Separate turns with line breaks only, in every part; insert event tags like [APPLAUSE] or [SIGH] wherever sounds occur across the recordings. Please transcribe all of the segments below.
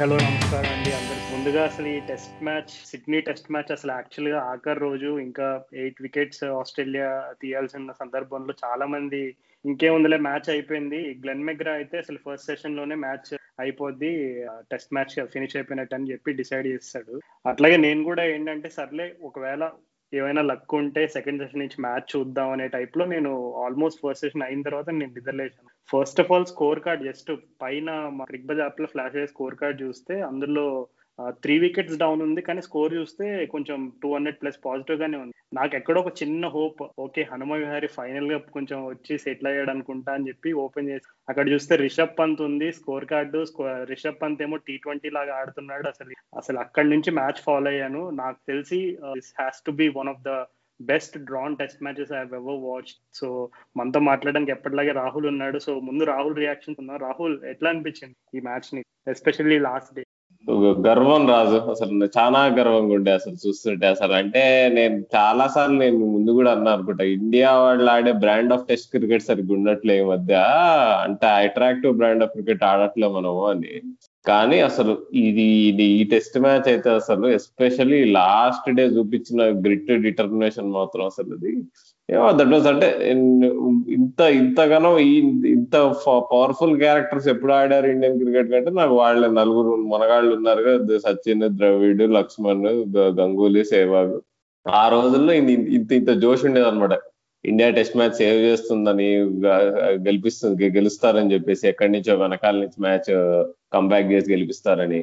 Hello నమస్కారం అండి. అందరికి ముందుగా అసలు ఈ test match Sydney test match అసలు యాక్చువల్గా ఆఖరి రోజు ఇంకా ఎయిట్ వికెట్స్ ఆస్ట్రేలియా తీయాల్సిన సందర్భంలో చాలా మంది ఇంకేముందిలే మ్యాచ్ అయిపోయింది. గ్లెన్ మెగ్రా అయితే అసలు ఫస్ట్ సెషన్లోనే మ్యాచ్ అయిపోద్ది. టెస్ట్ మ్యాచ్ ఫినిష్ అయిపోయినట్టు అని చెప్పి డిసైడ్ చేస్తాడు. అట్లాగే నేను కూడా ఏంటంటే సర్లే ఒకవేళ ఏమైనా లక్ ఉంటే సెకండ్ సెషన్ నుంచి మ్యాచ్ చూద్దాం అనే టైప్లో నేను ఆల్మోస్ట్ ఫస్ట్ సెషన్ అయిన తర్వాత నేను నిద్రలేసాను first of all scorecard just పైన మా క్రిక్ బజ్ యాప్లో ఫ్లాష్ అయ్యే స్కోర్ కార్డ్ చూస్తే అందులో త్రీ వికెట్స్ డౌన్ ఉంది కానీ స్కోర్ చూస్తే కొంచెం టూ హండ్రెడ్ ప్లస్ పాజిటివ్ గానే ఉంది. నాకు ఎక్కడో ఒక చిన్న హోప్ ఓకే హనుమ విహారీ ఫైనల్గా కొంచెం వచ్చి సెటిల్ అయ్యాడు అనుకుంటా అని చెప్పి ఓపెన్ చేసి అక్కడ చూస్తే రిషబ్ పంత్ ఉంది స్కోర్ కార్డు రిషబ్ పంత్ ఏమో టీ ట్వంటీ లాగా ఆడుతున్నాడు అసలు. అసలు అక్కడి నుంచి మ్యాచ్ ఫాలో అయ్యాను. నాకు తెలిసి this has to be one of the best drawn test matches I ever watch so మనతో మాట్లాడడానికి ఎప్పటిలాగే రాహుల్ ఉన్నాడు. సో ముందు రాహుల్ రియాక్షన్ ఉన్నా రాహుల్ ఎట్లా అనిపించింది ఈ మ్యాచ్ని? ఎస్పెషల్లీ లాస్ట్ డే
గర్వం రాజు. అసలు చాలా గర్వంగా ఉండే అసలు చూస్తుంటే అసలు. అంటే నేను చాలా సార్లు నేను ముందు కూడా అన్నా అనుకుంటా ఇండియా వాళ్ళు ఆడే బ్రాండ్ ఆఫ్ టెస్ట్ క్రికెట్ సరిగ్గా ఉండట్లే ఈ మధ్య. అంటే అట్రాక్టివ్ బ్రాండ్ ఆఫ్ క్రికెట్ ఆడట్లే మనము అని. కానీ అసలు ఇది ఇది ఈ టెస్ట్ మ్యాచ్ అయితే అసలు ఎస్పెషల్లీ లాస్ట్ డే చూపించిన గ్రిట్ డిటర్మినేషన్ మాత్రం అసలు అది. ఏమో దట్ వాస్ అంటే ఇంత ఇంతగానో ఈ ఇంత పవర్ఫుల్ క్యారెక్టర్స్ ఎప్పుడు ఆడారు ఇండియన్ క్రికెట్ కంటే నాకు వాళ్ళ నలుగురు మనగాళ్ళు ఉన్నారు కదా సచిన్ ద్రవిడ్ లక్ష్మణ్ గంగూలీ సేవాగ్. ఆ రోజుల్లో ఇంత ఇంత జోష్ ఉండేది అనమాట ఇండియా టెస్ట్ మ్యాచ్ సేవ్ చేస్తుందని గెలిపిస్తుంది గెలుస్తారని చెప్పేసి ఎక్కడి నుంచో వెనకాల నుంచి మ్యాచ్ కంబ్యాక్ చేసి గెలిపిస్తారని.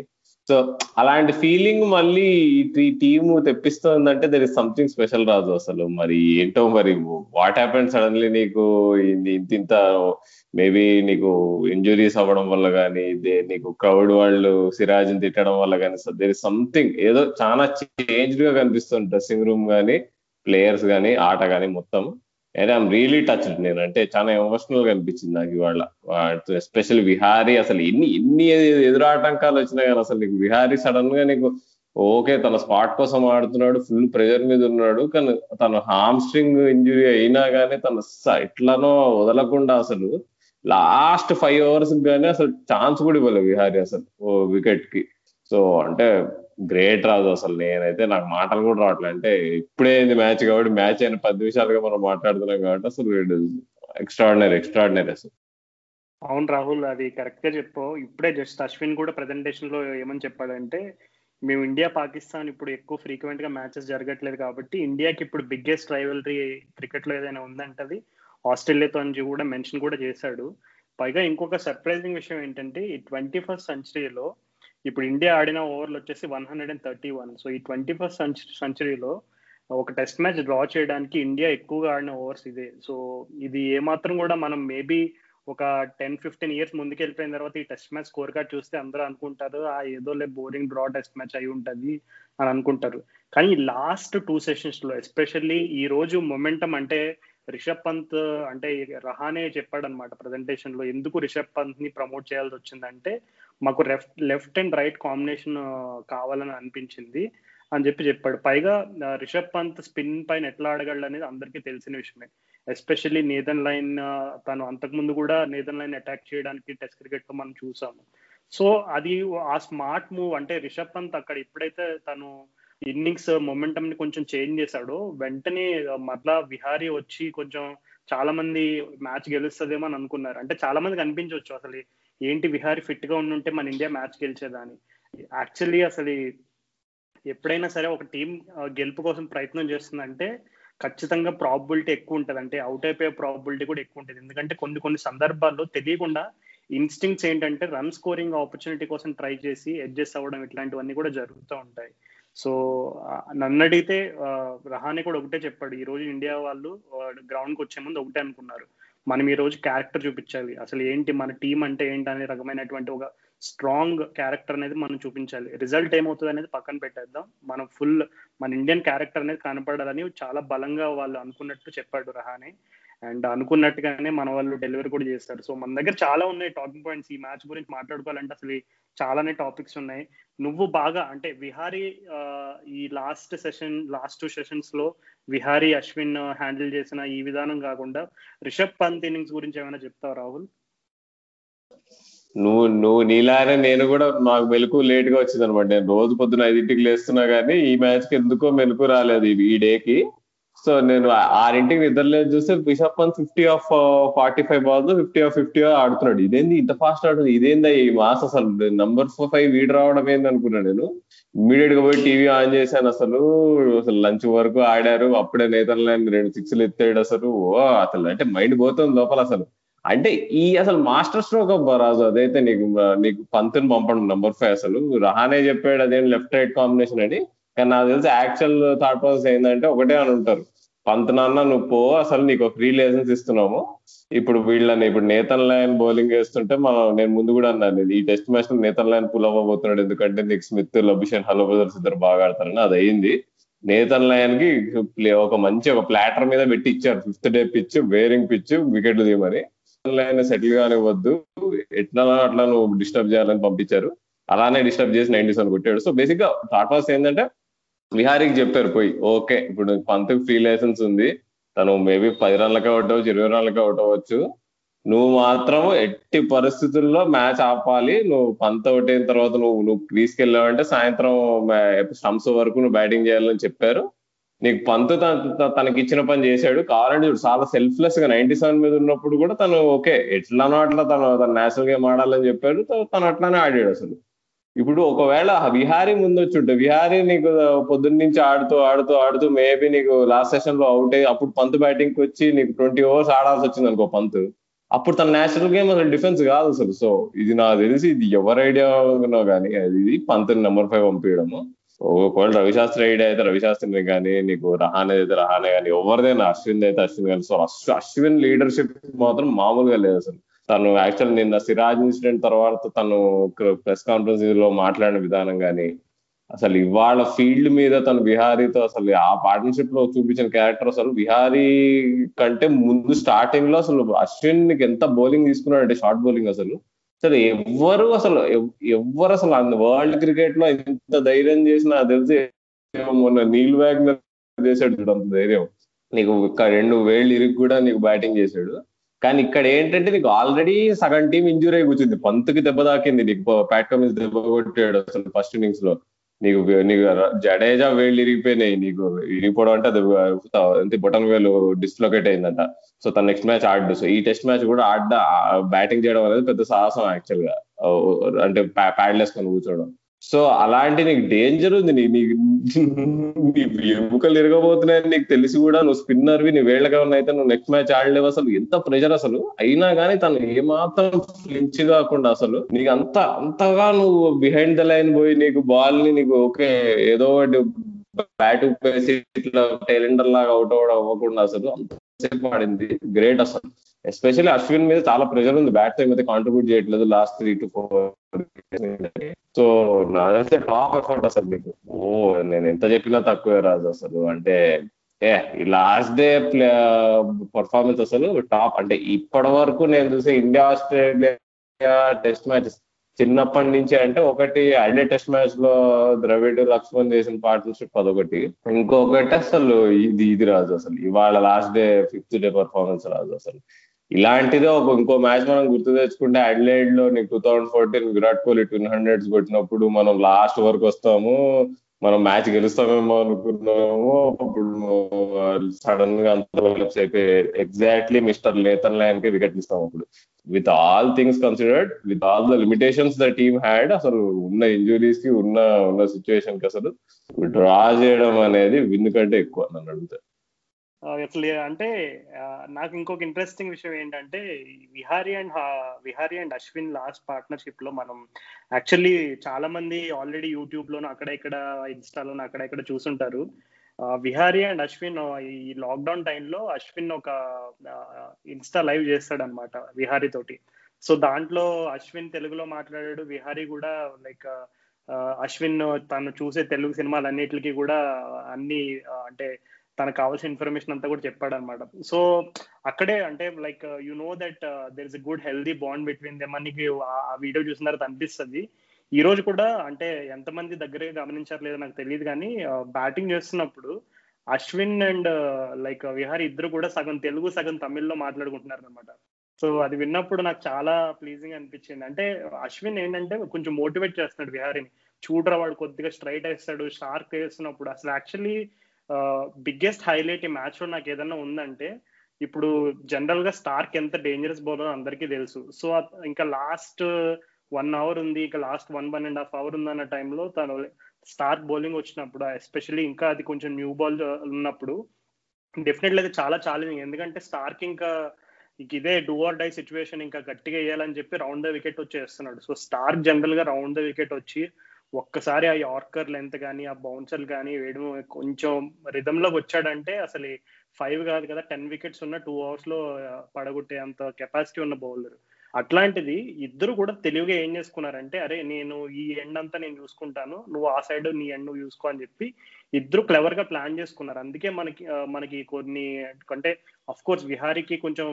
సో అలాంటి ఫీలింగ్ మళ్ళీ ఈ టీమ్ తెప్పిస్తుందంటే దర్ ఇస్ సంథింగ్ స్పెషల్ రాదు అసలు. మరి ఏంటో మరి వాట్ హ్యాపెన్ సడన్లీ నీకు ఇంత ఇంత మేబీ నీకు ఇంజురీస్ అవ్వడం వల్ల కానీ నీకు క్రౌడ్ వాళ్ళు సిరాజ్ని తిట్టడం వల్ల కానీ దేర్ ఇస్ సంథింగ్ ఏదో చాలా చేంజ్డ్గా కనిపిస్తుంది డ్రెస్సింగ్ రూమ్ కానీ ప్లేయర్స్ కానీ ఆట కానీ మొత్తం. అండ్ ఐమ్ రియలీ టచ్ నేను అంటే చాలా ఎమోషనల్గా అనిపించింది నాకు ఇవాళ. ఎస్పెషల్ విహారీ అసలు ఎన్ని ఎన్ని ఎదురు ఆటంకాలు వచ్చినా కానీ అసలు నీకు విహారీ సడన్గా నీకు ఓకే తన స్పాట్ కోసం ఆడుతున్నాడు ఫుల్ ప్రెజర్ మీద ఉన్నాడు కానీ తన హామ్ స్ట్రింగ్ ఇంజురీ అయినా కానీ తన ఎట్లనో వదలకుండా అసలు లాస్ట్ ఫైవ్ అవర్స్ కానీ అసలు ఛాన్స్ కూడా ఇవ్వలేదు విహారీ అసలు. ఓ వికెట్కి. సో అంటే గ్రేట్ రాదు అసలు. నేనైతే నాకు మాటలు కూడా రావట్లేదు అంటే ఇప్పుడే మ్యాచ్ కాబట్టి మ్యాచ్ అయిన పది నిమిషాలుగా మనం మాట్లాడుతున్నాం కాబట్టి అసలు ఎక్స్ట్రాడినరీ ఎక్స్ట్రాడినరీ అసలు.
అవును రాహుల్ అది కరెక్ట్గా చెప్పు. ఇప్పుడే జస్ట్ అశ్విన్ కూడా ప్రెజెంటేషన్లో ఏమని చెప్పాడంటే మేము ఇండియా పాకిస్తాన్ ఇప్పుడు ఎక్కువ ఫ్రీక్వెంట్గా మ్యాచెస్ జరగట్లేదు కాబట్టి ఇండియాకి ఇప్పుడు బిగ్గెస్ట్ రైవలరీ క్రికెట్లో ఏదైనా ఉందంటది ఆస్ట్రేలియాతో అని కూడా మెన్షన్ కూడా చేశాడు. పైగా ఇంకొక సర్ప్రైజింగ్ విషయం ఏంటంటే ఈ ట్వంటీ ఫస్ట్ సెంచరీలో ఇప్పుడు ఇండియా ఆడిన ఓవర్లు వచ్చేసి one hundred and thirty one. So ఈ ట్వంటీ ఫస్ట్ సెంచరీలో ఒక టెస్ట్ మ్యాచ్ డ్రా చేయడానికి ఇండియా ఎక్కువగా ఆడిన ఓవర్స్ ఇదే. సో ఇది ఏమాత్రం కూడా మనం మేబీ ఒక టెన్ ఫిఫ్టీన్ ఇయర్స్ ముందుకు వెళ్ళిపోయిన తర్వాత ఈ టెస్ట్ మ్యాచ్ స్కోర్ కార్డ్ చూస్తే అందరూ అనుకుంటారు ఆ ఏదో లే బోరింగ్ డ్రా టెస్ట్ మ్యాచ్ అయి ఉంటుంది అని అనుకుంటారు. కానీ లాస్ట్ టూ సెషన్స్లో ఎస్పెషల్లీ ఈ రోజు మొమెంటం అంటే రిషబ్ పంత్ అంటే రహానే చెప్పాడు అనమాట ప్రజెంటేషన్లో. ఎందుకు రిషబ్ పంత్ని ప్రమోట్ చేయాల్సి వచ్చిందంటే మాకు left left and right combination కావాలని అనిపించింది అని చెప్పి చెప్పాడు. పైగా రిషబ్ పంత్ స్పిన్ పైన ఎట్లా ఆడగలడు అనేది అందరికీ తెలిసిన విషయమే. ఎస్పెషల్లీ నేదన్ లైన్ తను అంతకుముందు కూడా నేదన్ లైన్ అటాక్ చేయడానికి టెస్ట్ క్రికెట్లో మనం చూసాము. సో అది ఆ స్మార్ట్ మూవ్ అంటే రిషబ్ పంత్ అక్కడ ఎప్పుడైతే తను ఇన్నింగ్స్ మొమెంటమ్ uh, ని కొంచెం చేంజ్ చేశాడు. వెంటనే uh, మరలా విహారీ వచ్చి కొంచెం చాలా మంది మ్యాచ్ గెలుస్తుందేమో అని అనుకున్నారు. అంటే చాలా మందికి అనిపించవచ్చు అసలు ఏంటి విహారీ ఫిట్గా ఉండుంటే మన ఇండియా మ్యాచ్ గెలిచేదాని. యాక్చువల్లీ అసలు ఎప్పుడైనా సరే ఒక టీం uh, గెలుపు కోసం ప్రయత్నం చేస్తుందంటే ఖచ్చితంగా ప్రాబిలిటీ ఎక్కువ ఉంటుంది. అంటే అవుట్ అయిపోయే ప్రాబిలిటీ కూడా ఎక్కువ ఉంటుంది. ఎందుకంటే కొన్ని కొన్ని సందర్భాల్లో తెలియకుండా ఇన్స్టింగ్స్ ఏంటంటే రన్ స్కోరింగ్ ఆపర్చునిటీ కోసం ట్రై చేసి అడ్జస్ట్ అవ్వడం ఇట్లాంటివన్నీ కూడా జరుగుతూ ఉంటాయి. సో నన్ను అడిగితే రహానే కూడా ఒకటే చెప్పాడు. ఈ రోజు ఇండియా వాళ్ళు గ్రౌండ్కి వచ్చే ముందు ఒకటే అనుకున్నారు. మనం ఈ రోజు క్యారెక్టర్ చూపించాలి. అసలు ఏంటి మన టీం అంటే ఏంటి అనే రకమైనటువంటి ఒక స్ట్రాంగ్ క్యారెక్టర్ అనేది మనం చూపించాలి. రిజల్ట్ ఏమవుతుంది అనేది పక్కన పెట్టేద్దాం. మనం ఫుల్ మన ఇండియన్ క్యారెక్టర్ అనేది కనపడాలని చాలా బలంగా వాళ్ళు అనుకున్నట్టు చెప్పాడు రహానే. అండ్ అనుకున్నట్టుగానే మన వాళ్ళు డెలివరీ కూడా చేస్తారు. సో మన దగ్గర చాలా ఉన్నాయి టాకింగ్ పాయింట్స్. ఈ మ్యాచ్ గురించి మాట్లాడుకోవాలంటే అసలు చాలానే టాపిక్స్ ఉన్నాయి. నువ్వు బాగా అంటే విహారీ ఈ లాస్ట్ సెషన్ లాస్ట్ టూ సెషన్స్లో విహారీ అశ్విన్ హ్యాండిల్ చేసిన ఈ విధానం కాకుండా రిషబ్ పంత్ ఇన్నింగ్స్ గురించి ఏమైనా చెప్తావు రాహుల్?
నువ్వు నువ్వు నీలానే నేను కూడా నాకు మెలకు లేట్గా వచ్చింది అనమాట నేను రోజు పొద్దున ఐదింటికి లేస్తున్నా కానీ ఈ మ్యాచ్కి ఎందుకో మెలకు రాలేదు ఈ డేకి సో నేను ఆరింటికి నిద్రలేదు చూస్తే bishop one fifty of forty five balls fifty of fifty ఆడుతున్నాడు. ఇదేంది ఇంత ఫాస్ట్ ఆడుతుంది ఇదేందా ఈ మాస్ అసలు? నంబర్ ఫోర్ ఫైవ్ వీడు రావడం ఏంది అనుకున్నాను నేను. ఇమీడియట్గా పోయి టీవీ ఆన్ చేశాను అసలు. అసలు లంచ్ వరకు ఆడారు. అప్పుడే నేతన్ లైన్ రెండు సిక్స్లు ఎత్తాడు అసలు. ఓ అసలు అంటే మైండ్ పోతుంది లోపల అసలు. అంటే ఈ అసలు మాస్టర్ స్ట్రోక్ అబ్బా రాజు. అదైతే నీకు నీకు పంతుని పంపడం నంబర్ ఫైవ్ అసలు. రహానే చెప్పాడు అదేం లెఫ్ట్ రైట్ కాంబినేషన్ అని. కానీ నాకు తెలిసి యాక్చువల్ థాట్ ప్రాసెస్ ఏంటంటే ఒకటే అని ఉంటారు. పంతనాన్న నువ్వు పో అసలు నీకు ఫ్రీ లైసెన్స్ ఇస్తున్నాము. ఇప్పుడు వీళ్ళని ఇప్పుడు నేతన్ లైన్ బౌలింగ్ వేస్తుంటే మనం నేను ముందు కూడా అన్నాను ఈ టెస్ట్ మ్యాచ్లో నేతన్ లైన్ పుల్ అవ్వబోతున్నాడు. ఎందుకంటే నీకు స్మిత్ లభిషన్ హలో బ్రదర్స్ ఇద్దరు బాగా ఆడతారని అది అయింది. నేతన్ లయన్కి ఒక మంచి ఒక ప్లాటర్ మీద పెట్టి ఇచ్చారు fifth day pitch wearing pitch వికెట్లు తీయమని. లైన్ సెటిల్ కానివ్వద్దు. ఎట్లా అట్లా నువ్వు డిస్టర్బ్ చేయాలని పంపించారు. అలానే డిస్టర్బ్ చేసి నైన్టీస్ అని కొట్టాడు. సో బేసిక్గా థాట్ వాస్ ఏంటంటే విహారీకి చెప్పారు పోయి ఓకే ఇప్పుడు పంత్ ఫ్రీ లైసెన్స్ ఉంది. తను మేబీ పది రన్లకి అవుట్ అవ్వచ్చు ఇరవై రన్లకి అవుట్ అవ్వచ్చు. నువ్వు మాత్రం ఎట్టి పరిస్థితుల్లో మ్యాచ్ ఆపాలి. నువ్వు పంత్ అవుట్ అయిన తర్వాత నువ్వు నువ్వు క్రీస్కి వెళ్ళావంటే సాయంత్రం స్టంప్స్ వరకు నువ్వు బ్యాటింగ్ చేయాలని చెప్పారు. నీకు పంత్ తనకి ఇచ్చిన పని చేశాడు. కావాలంటే చాలా సెల్ఫ్లెస్గా నైన్టీ సెవెన్ మీద ఉన్నప్పుడు కూడా తను ఓకే ఎట్లానో అట్లా తను తన నేషనల్ గేమ్ ఆడాలని చెప్పాడు. తను అట్లానే ఆడాడు అసలు. ఇప్పుడు ఒకవేళ విహారీ ముందు వచ్చుంటే విహారీ నీకు పొద్దున్న నుంచి ఆడుతూ ఆడుతూ ఆడుతూ మేబీ నీకు లాస్ట్ సెషన్లో అవుట్ అయ్యి అప్పుడు పంత్ బ్యాటింగ్ వచ్చి నీకు ట్వంటీ ఓవర్స్ ఆడాల్సి వచ్చింది అనుకో పంత్. అప్పుడు తన నేషనల్ గేమ్ అసలు డిఫెన్స్ కాదు అసలు. సో ఇది నాకు తెలిసి ఇది ఎవరి ఐడియా కానీ ఇది పంత్ నెంబర్ ఫైవ్ పంపించడము. ఒకవేళ రవిశాస్త్రి ఐడియా అయితే రవిశాస్త్రిని కానీ నీకు రహానే అయితే రహానే కానీ ఎవరిదైనా అశ్విన్ అయితే అశ్విన్ కానీ సో అశ్విన్ లీడర్షిప్ మాత్రం మామూలుగా లేదు అసలు. తను యాక్చువల్ నిన్న సిరాజ్ ఇన్సిడెంట్ తర్వాత తను ప్రెస్ కాన్ఫరెన్స్లో మాట్లాడిన విధానం కానీ అసలు ఇవాళ ఫీల్డ్ మీద తను బిహారీతో అసలు ఆ పార్ట్నర్షిప్లో చూపించిన క్యారెక్టర్ అసలు బిహారీ కంటే ముందు స్టార్టింగ్లో అసలు అశ్విన్ ఎంత బౌలింగ్ తీసుకున్నాడు అంటే షార్ట్ బౌలింగ్ అసలు. అసలు ఎవ్వరు అసలు ఎవ్వరు అసలు వరల్డ్ క్రికెట్లో ఎంత ధైర్యం చేసినా తెలిసి మొన్న నీల్ వ్యాగ్నర్ చేశాడు అంత ధైర్యం. నీకు రెండు వేళ్ళు ఇరిగి కూడా నీకు బ్యాటింగ్ చేశాడు. కానీ ఇక్కడ ఏంటంటే నీకు ఆల్రెడీ సగం టీం ఇంజూరీ అయి కూర్చుంది. పంతుకి దెబ్బ తాకింది. నీకు ప్యాట్ కమిన్స్ దెబ్బ కొట్టాడు అసలు ఫస్ట్ ఇన్నింగ్స్లో. నీకు నీకు జడేజా వేళ్ళు ఇరిగిపోయినాయి. నీకు ఇరిగిపోవడం అంటే అది బొటన్ వేలు డిస్లొకేట్ అయిందంట. సో తన నెక్స్ట్ మ్యాచ్ ఆడు సో ఈ టెస్ట్ మ్యాచ్ కూడా ఆడ బ్యాటింగ్ చేయడం అనేది పెద్ద సాహసం యాక్చువల్గా. అంటే ప్యాడ్ వేసుకొని కూర్చోవడం. సో అలాంటి నీకు డేంజర్ ఉంది. నీ నీ ఎముకలు ఇరగబోతున్నాయని నీకు తెలిసి కూడా నువ్వు స్పిన్నర్వి నీ వేళ్ళగా అయితే నువ్వు నెక్స్ట్ మ్యాచ్ ఆడలేవు అసలు. ఎంత ప్రెషర్ అసలు. అయినా కానీ తను ఏమాత్రం ఫ్లించ్ కాకుండా అసలు నీకు అంత అంతగా నువ్వు బిహైండ్ ద లైన్ పోయి నీకు బాల్ని నీకు ఓకే ఏదో ఒకటి బ్యాట్ వేసి ఇట్లా టైలెండర్ లాగా అవుట్ అవడం అవ్వకుండా అసలు అంతసేపు ఆడింది. గ్రేట్ అసలు. ఎస్పెషల్లీ అశ్విన్ మీద చాలా ప్రెషర్ ఉంది. బ్యాట్ టైం అయితే కాంట్రిబ్యూట్ చేయట్లేదు last three to four so నాదైతే టాప్ అకౌంట్ అసలు మీకు. ఓ నేను ఎంత చెప్పినా తక్కువే రాదు అసలు. అంటే ఏ ఈ లాస్ట్ డే పర్ఫార్మెన్స్ అసలు టాప్ అంటే ఇప్పటి వరకు నేను చూసే ఇండియా ఆస్ట్రేలియా టెస్ట్ మ్యాచ్ చిన్నప్పటి నుంచి అంటే ఒకటి ఐడే టెస్ట్ మ్యాచ్లో ద్రవిడ్ లక్ష్మణ్ చేసిన పార్ట్నర్షిప్ అదొకటి. ఇంకొకటి అసలు ఇది ఇది రాదు అసలు. ఇవాళ last day fifth day performance రాదు అసలు. ఇలాంటిదే ఒక ఇంకో మ్యాచ్ మనం గుర్తు తెచ్చుకుంటే అడ్లైడ్లో నీకు two thousand fourteen Virat Kohli two hundreds కొట్టినప్పుడు మనం లాస్ట్ వరకు వస్తాము మనం మ్యాచ్ గెలుస్తామేమో అనుకున్నాము అప్పుడు సడన్గా అంత డెవలప్స్ అయిపోయి ఎగ్జాక్ట్లీ మిస్టర్ లేతన్ లైన్కి వికెట్ ఇస్తాం అప్పుడు. With all things considered with all the limitations the team had అసలు ఉన్న ఇంజురీస్కి ఉన్న ఉన్న సిచ్యువేషన్కి అసలు డ్రా చేయడం అనేది విన్ కంటే ఎక్కువ నన్ను అడిగితే.
ఎట్లా అంటే నాకు ఇంకొక ఇంట్రెస్టింగ్ విషయం ఏంటంటే Vihari and Vihari and Ashwin last పార్ట్నర్షిప్లో మనం యాక్చువల్లీ చాలా మంది ఆల్రెడీ యూట్యూబ్ లోను అక్కడ ఇక్కడ ఇన్స్టాలోను అక్కడ ఇక్కడ చూసుంటారు. విహారీ అండ్ అశ్విన్ ఈ లాక్డౌన్ టైంలో అశ్విన్ ఒక ఇన్స్టా లైవ్ చేస్తాడు అనమాట విహారీ తోటి. సో దాంట్లో అశ్విన్ తెలుగులో మాట్లాడాడు విహారీ కూడా లైక్ అశ్విన్ తను చూసే తెలుగు సినిమాలన్నిటికీ కూడా అన్ని అంటే తనకు కావాల్సిన ఇన్ఫర్మేషన్ అంతా కూడా చెప్పాడు అనమాట సో అక్కడే అంటే like you know that there is a good healthy bond between them మనకి ఆ వీడియో చూసిన తర్వాత అనిపిస్తుంది. ఈ రోజు కూడా అంటే ఎంతమంది దగ్గరే గమనించారు లేదో నాకు తెలియదు కానీ uh, బ్యాటింగ్ చేస్తున్నప్పుడు Ashwin and uh, like Vihari ఇద్దరు కూడా సగం తెలుగు సగం తమిళ్ళో మాట్లాడుకుంటున్నారు అనమాట సో అది విన్నప్పుడు నాకు చాలా ప్లీజింగ్ అనిపించింది. అంటే అశ్విన్ ఏంటంటే కొంచెం మోటివేట్ చేస్తున్నాడు విహారీని. చూడరా వాడు కొద్దిగా స్ట్రైట్ వేస్తాడు షార్క్ వేస్తున్నప్పుడు. అసలు యాక్చువల్లీ బిగ్గెస్ట్ హైలైట్ ఈ మ్యాచ్లో నాకు ఏదన్నా ఉందంటే ఇప్పుడు జనరల్గా స్టార్క్ ఎంత డేంజరస్ బౌలర్ అందరికీ తెలుసు. సో ఇంకా లాస్ట్ వన్ అవర్ ఉంది ఇంకా last one one and half hour ఉందన్న టైంలో తను స్టార్క్ బౌలింగ్ వచ్చినప్పుడు ఎస్పెషల్లీ ఇంకా అది కొంచెం న్యూ బాల్ ఉన్నప్పుడు డెఫినెట్లీ అది చాలా ఛాలెంజింగ్ ఎందుకంటే స్టార్క్ ఇంకా ఇదే డూ ఆర్ డై సిచ్యువేషన్ ఇంకా గట్టిగా వేయాలని చెప్పి రౌండ్ ద వికెట్ వచ్చేస్తున్నాడు. సో స్టార్క్ జనరల్గా రౌండ్ ద వికెట్ వచ్చి ఒక్కసారి ఆ యార్కర్ లెంత్ కానీ ఆ బౌన్సర్ కానీ వేయడం కొంచెం రిధమ్లోకి వచ్చాడంటే అసలు ఫైవ్ కాదు కదా టెన్ వికెట్స్ ఉన్న టూ అవర్స్లో పడగొట్టే అంత కెపాసిటీ ఉన్న బౌలర్. అట్లాంటిది ఇద్దరు కూడా తెలివిగా ఏం చేసుకున్నారంటే అరే నేను ఈ ఎండ్ అంతా నేను చూసుకుంటాను నువ్వు ఆ సైడ్ నీ ఎండ్ నువ్వు చూసుకో అని చెప్పి ఇద్దరు క్లవర్గా ప్లాన్ చేసుకున్నారు. అందుకే మనకి మనకి కొన్ని అంటే అఫ్ కోర్స్ విహారీకి కొంచెం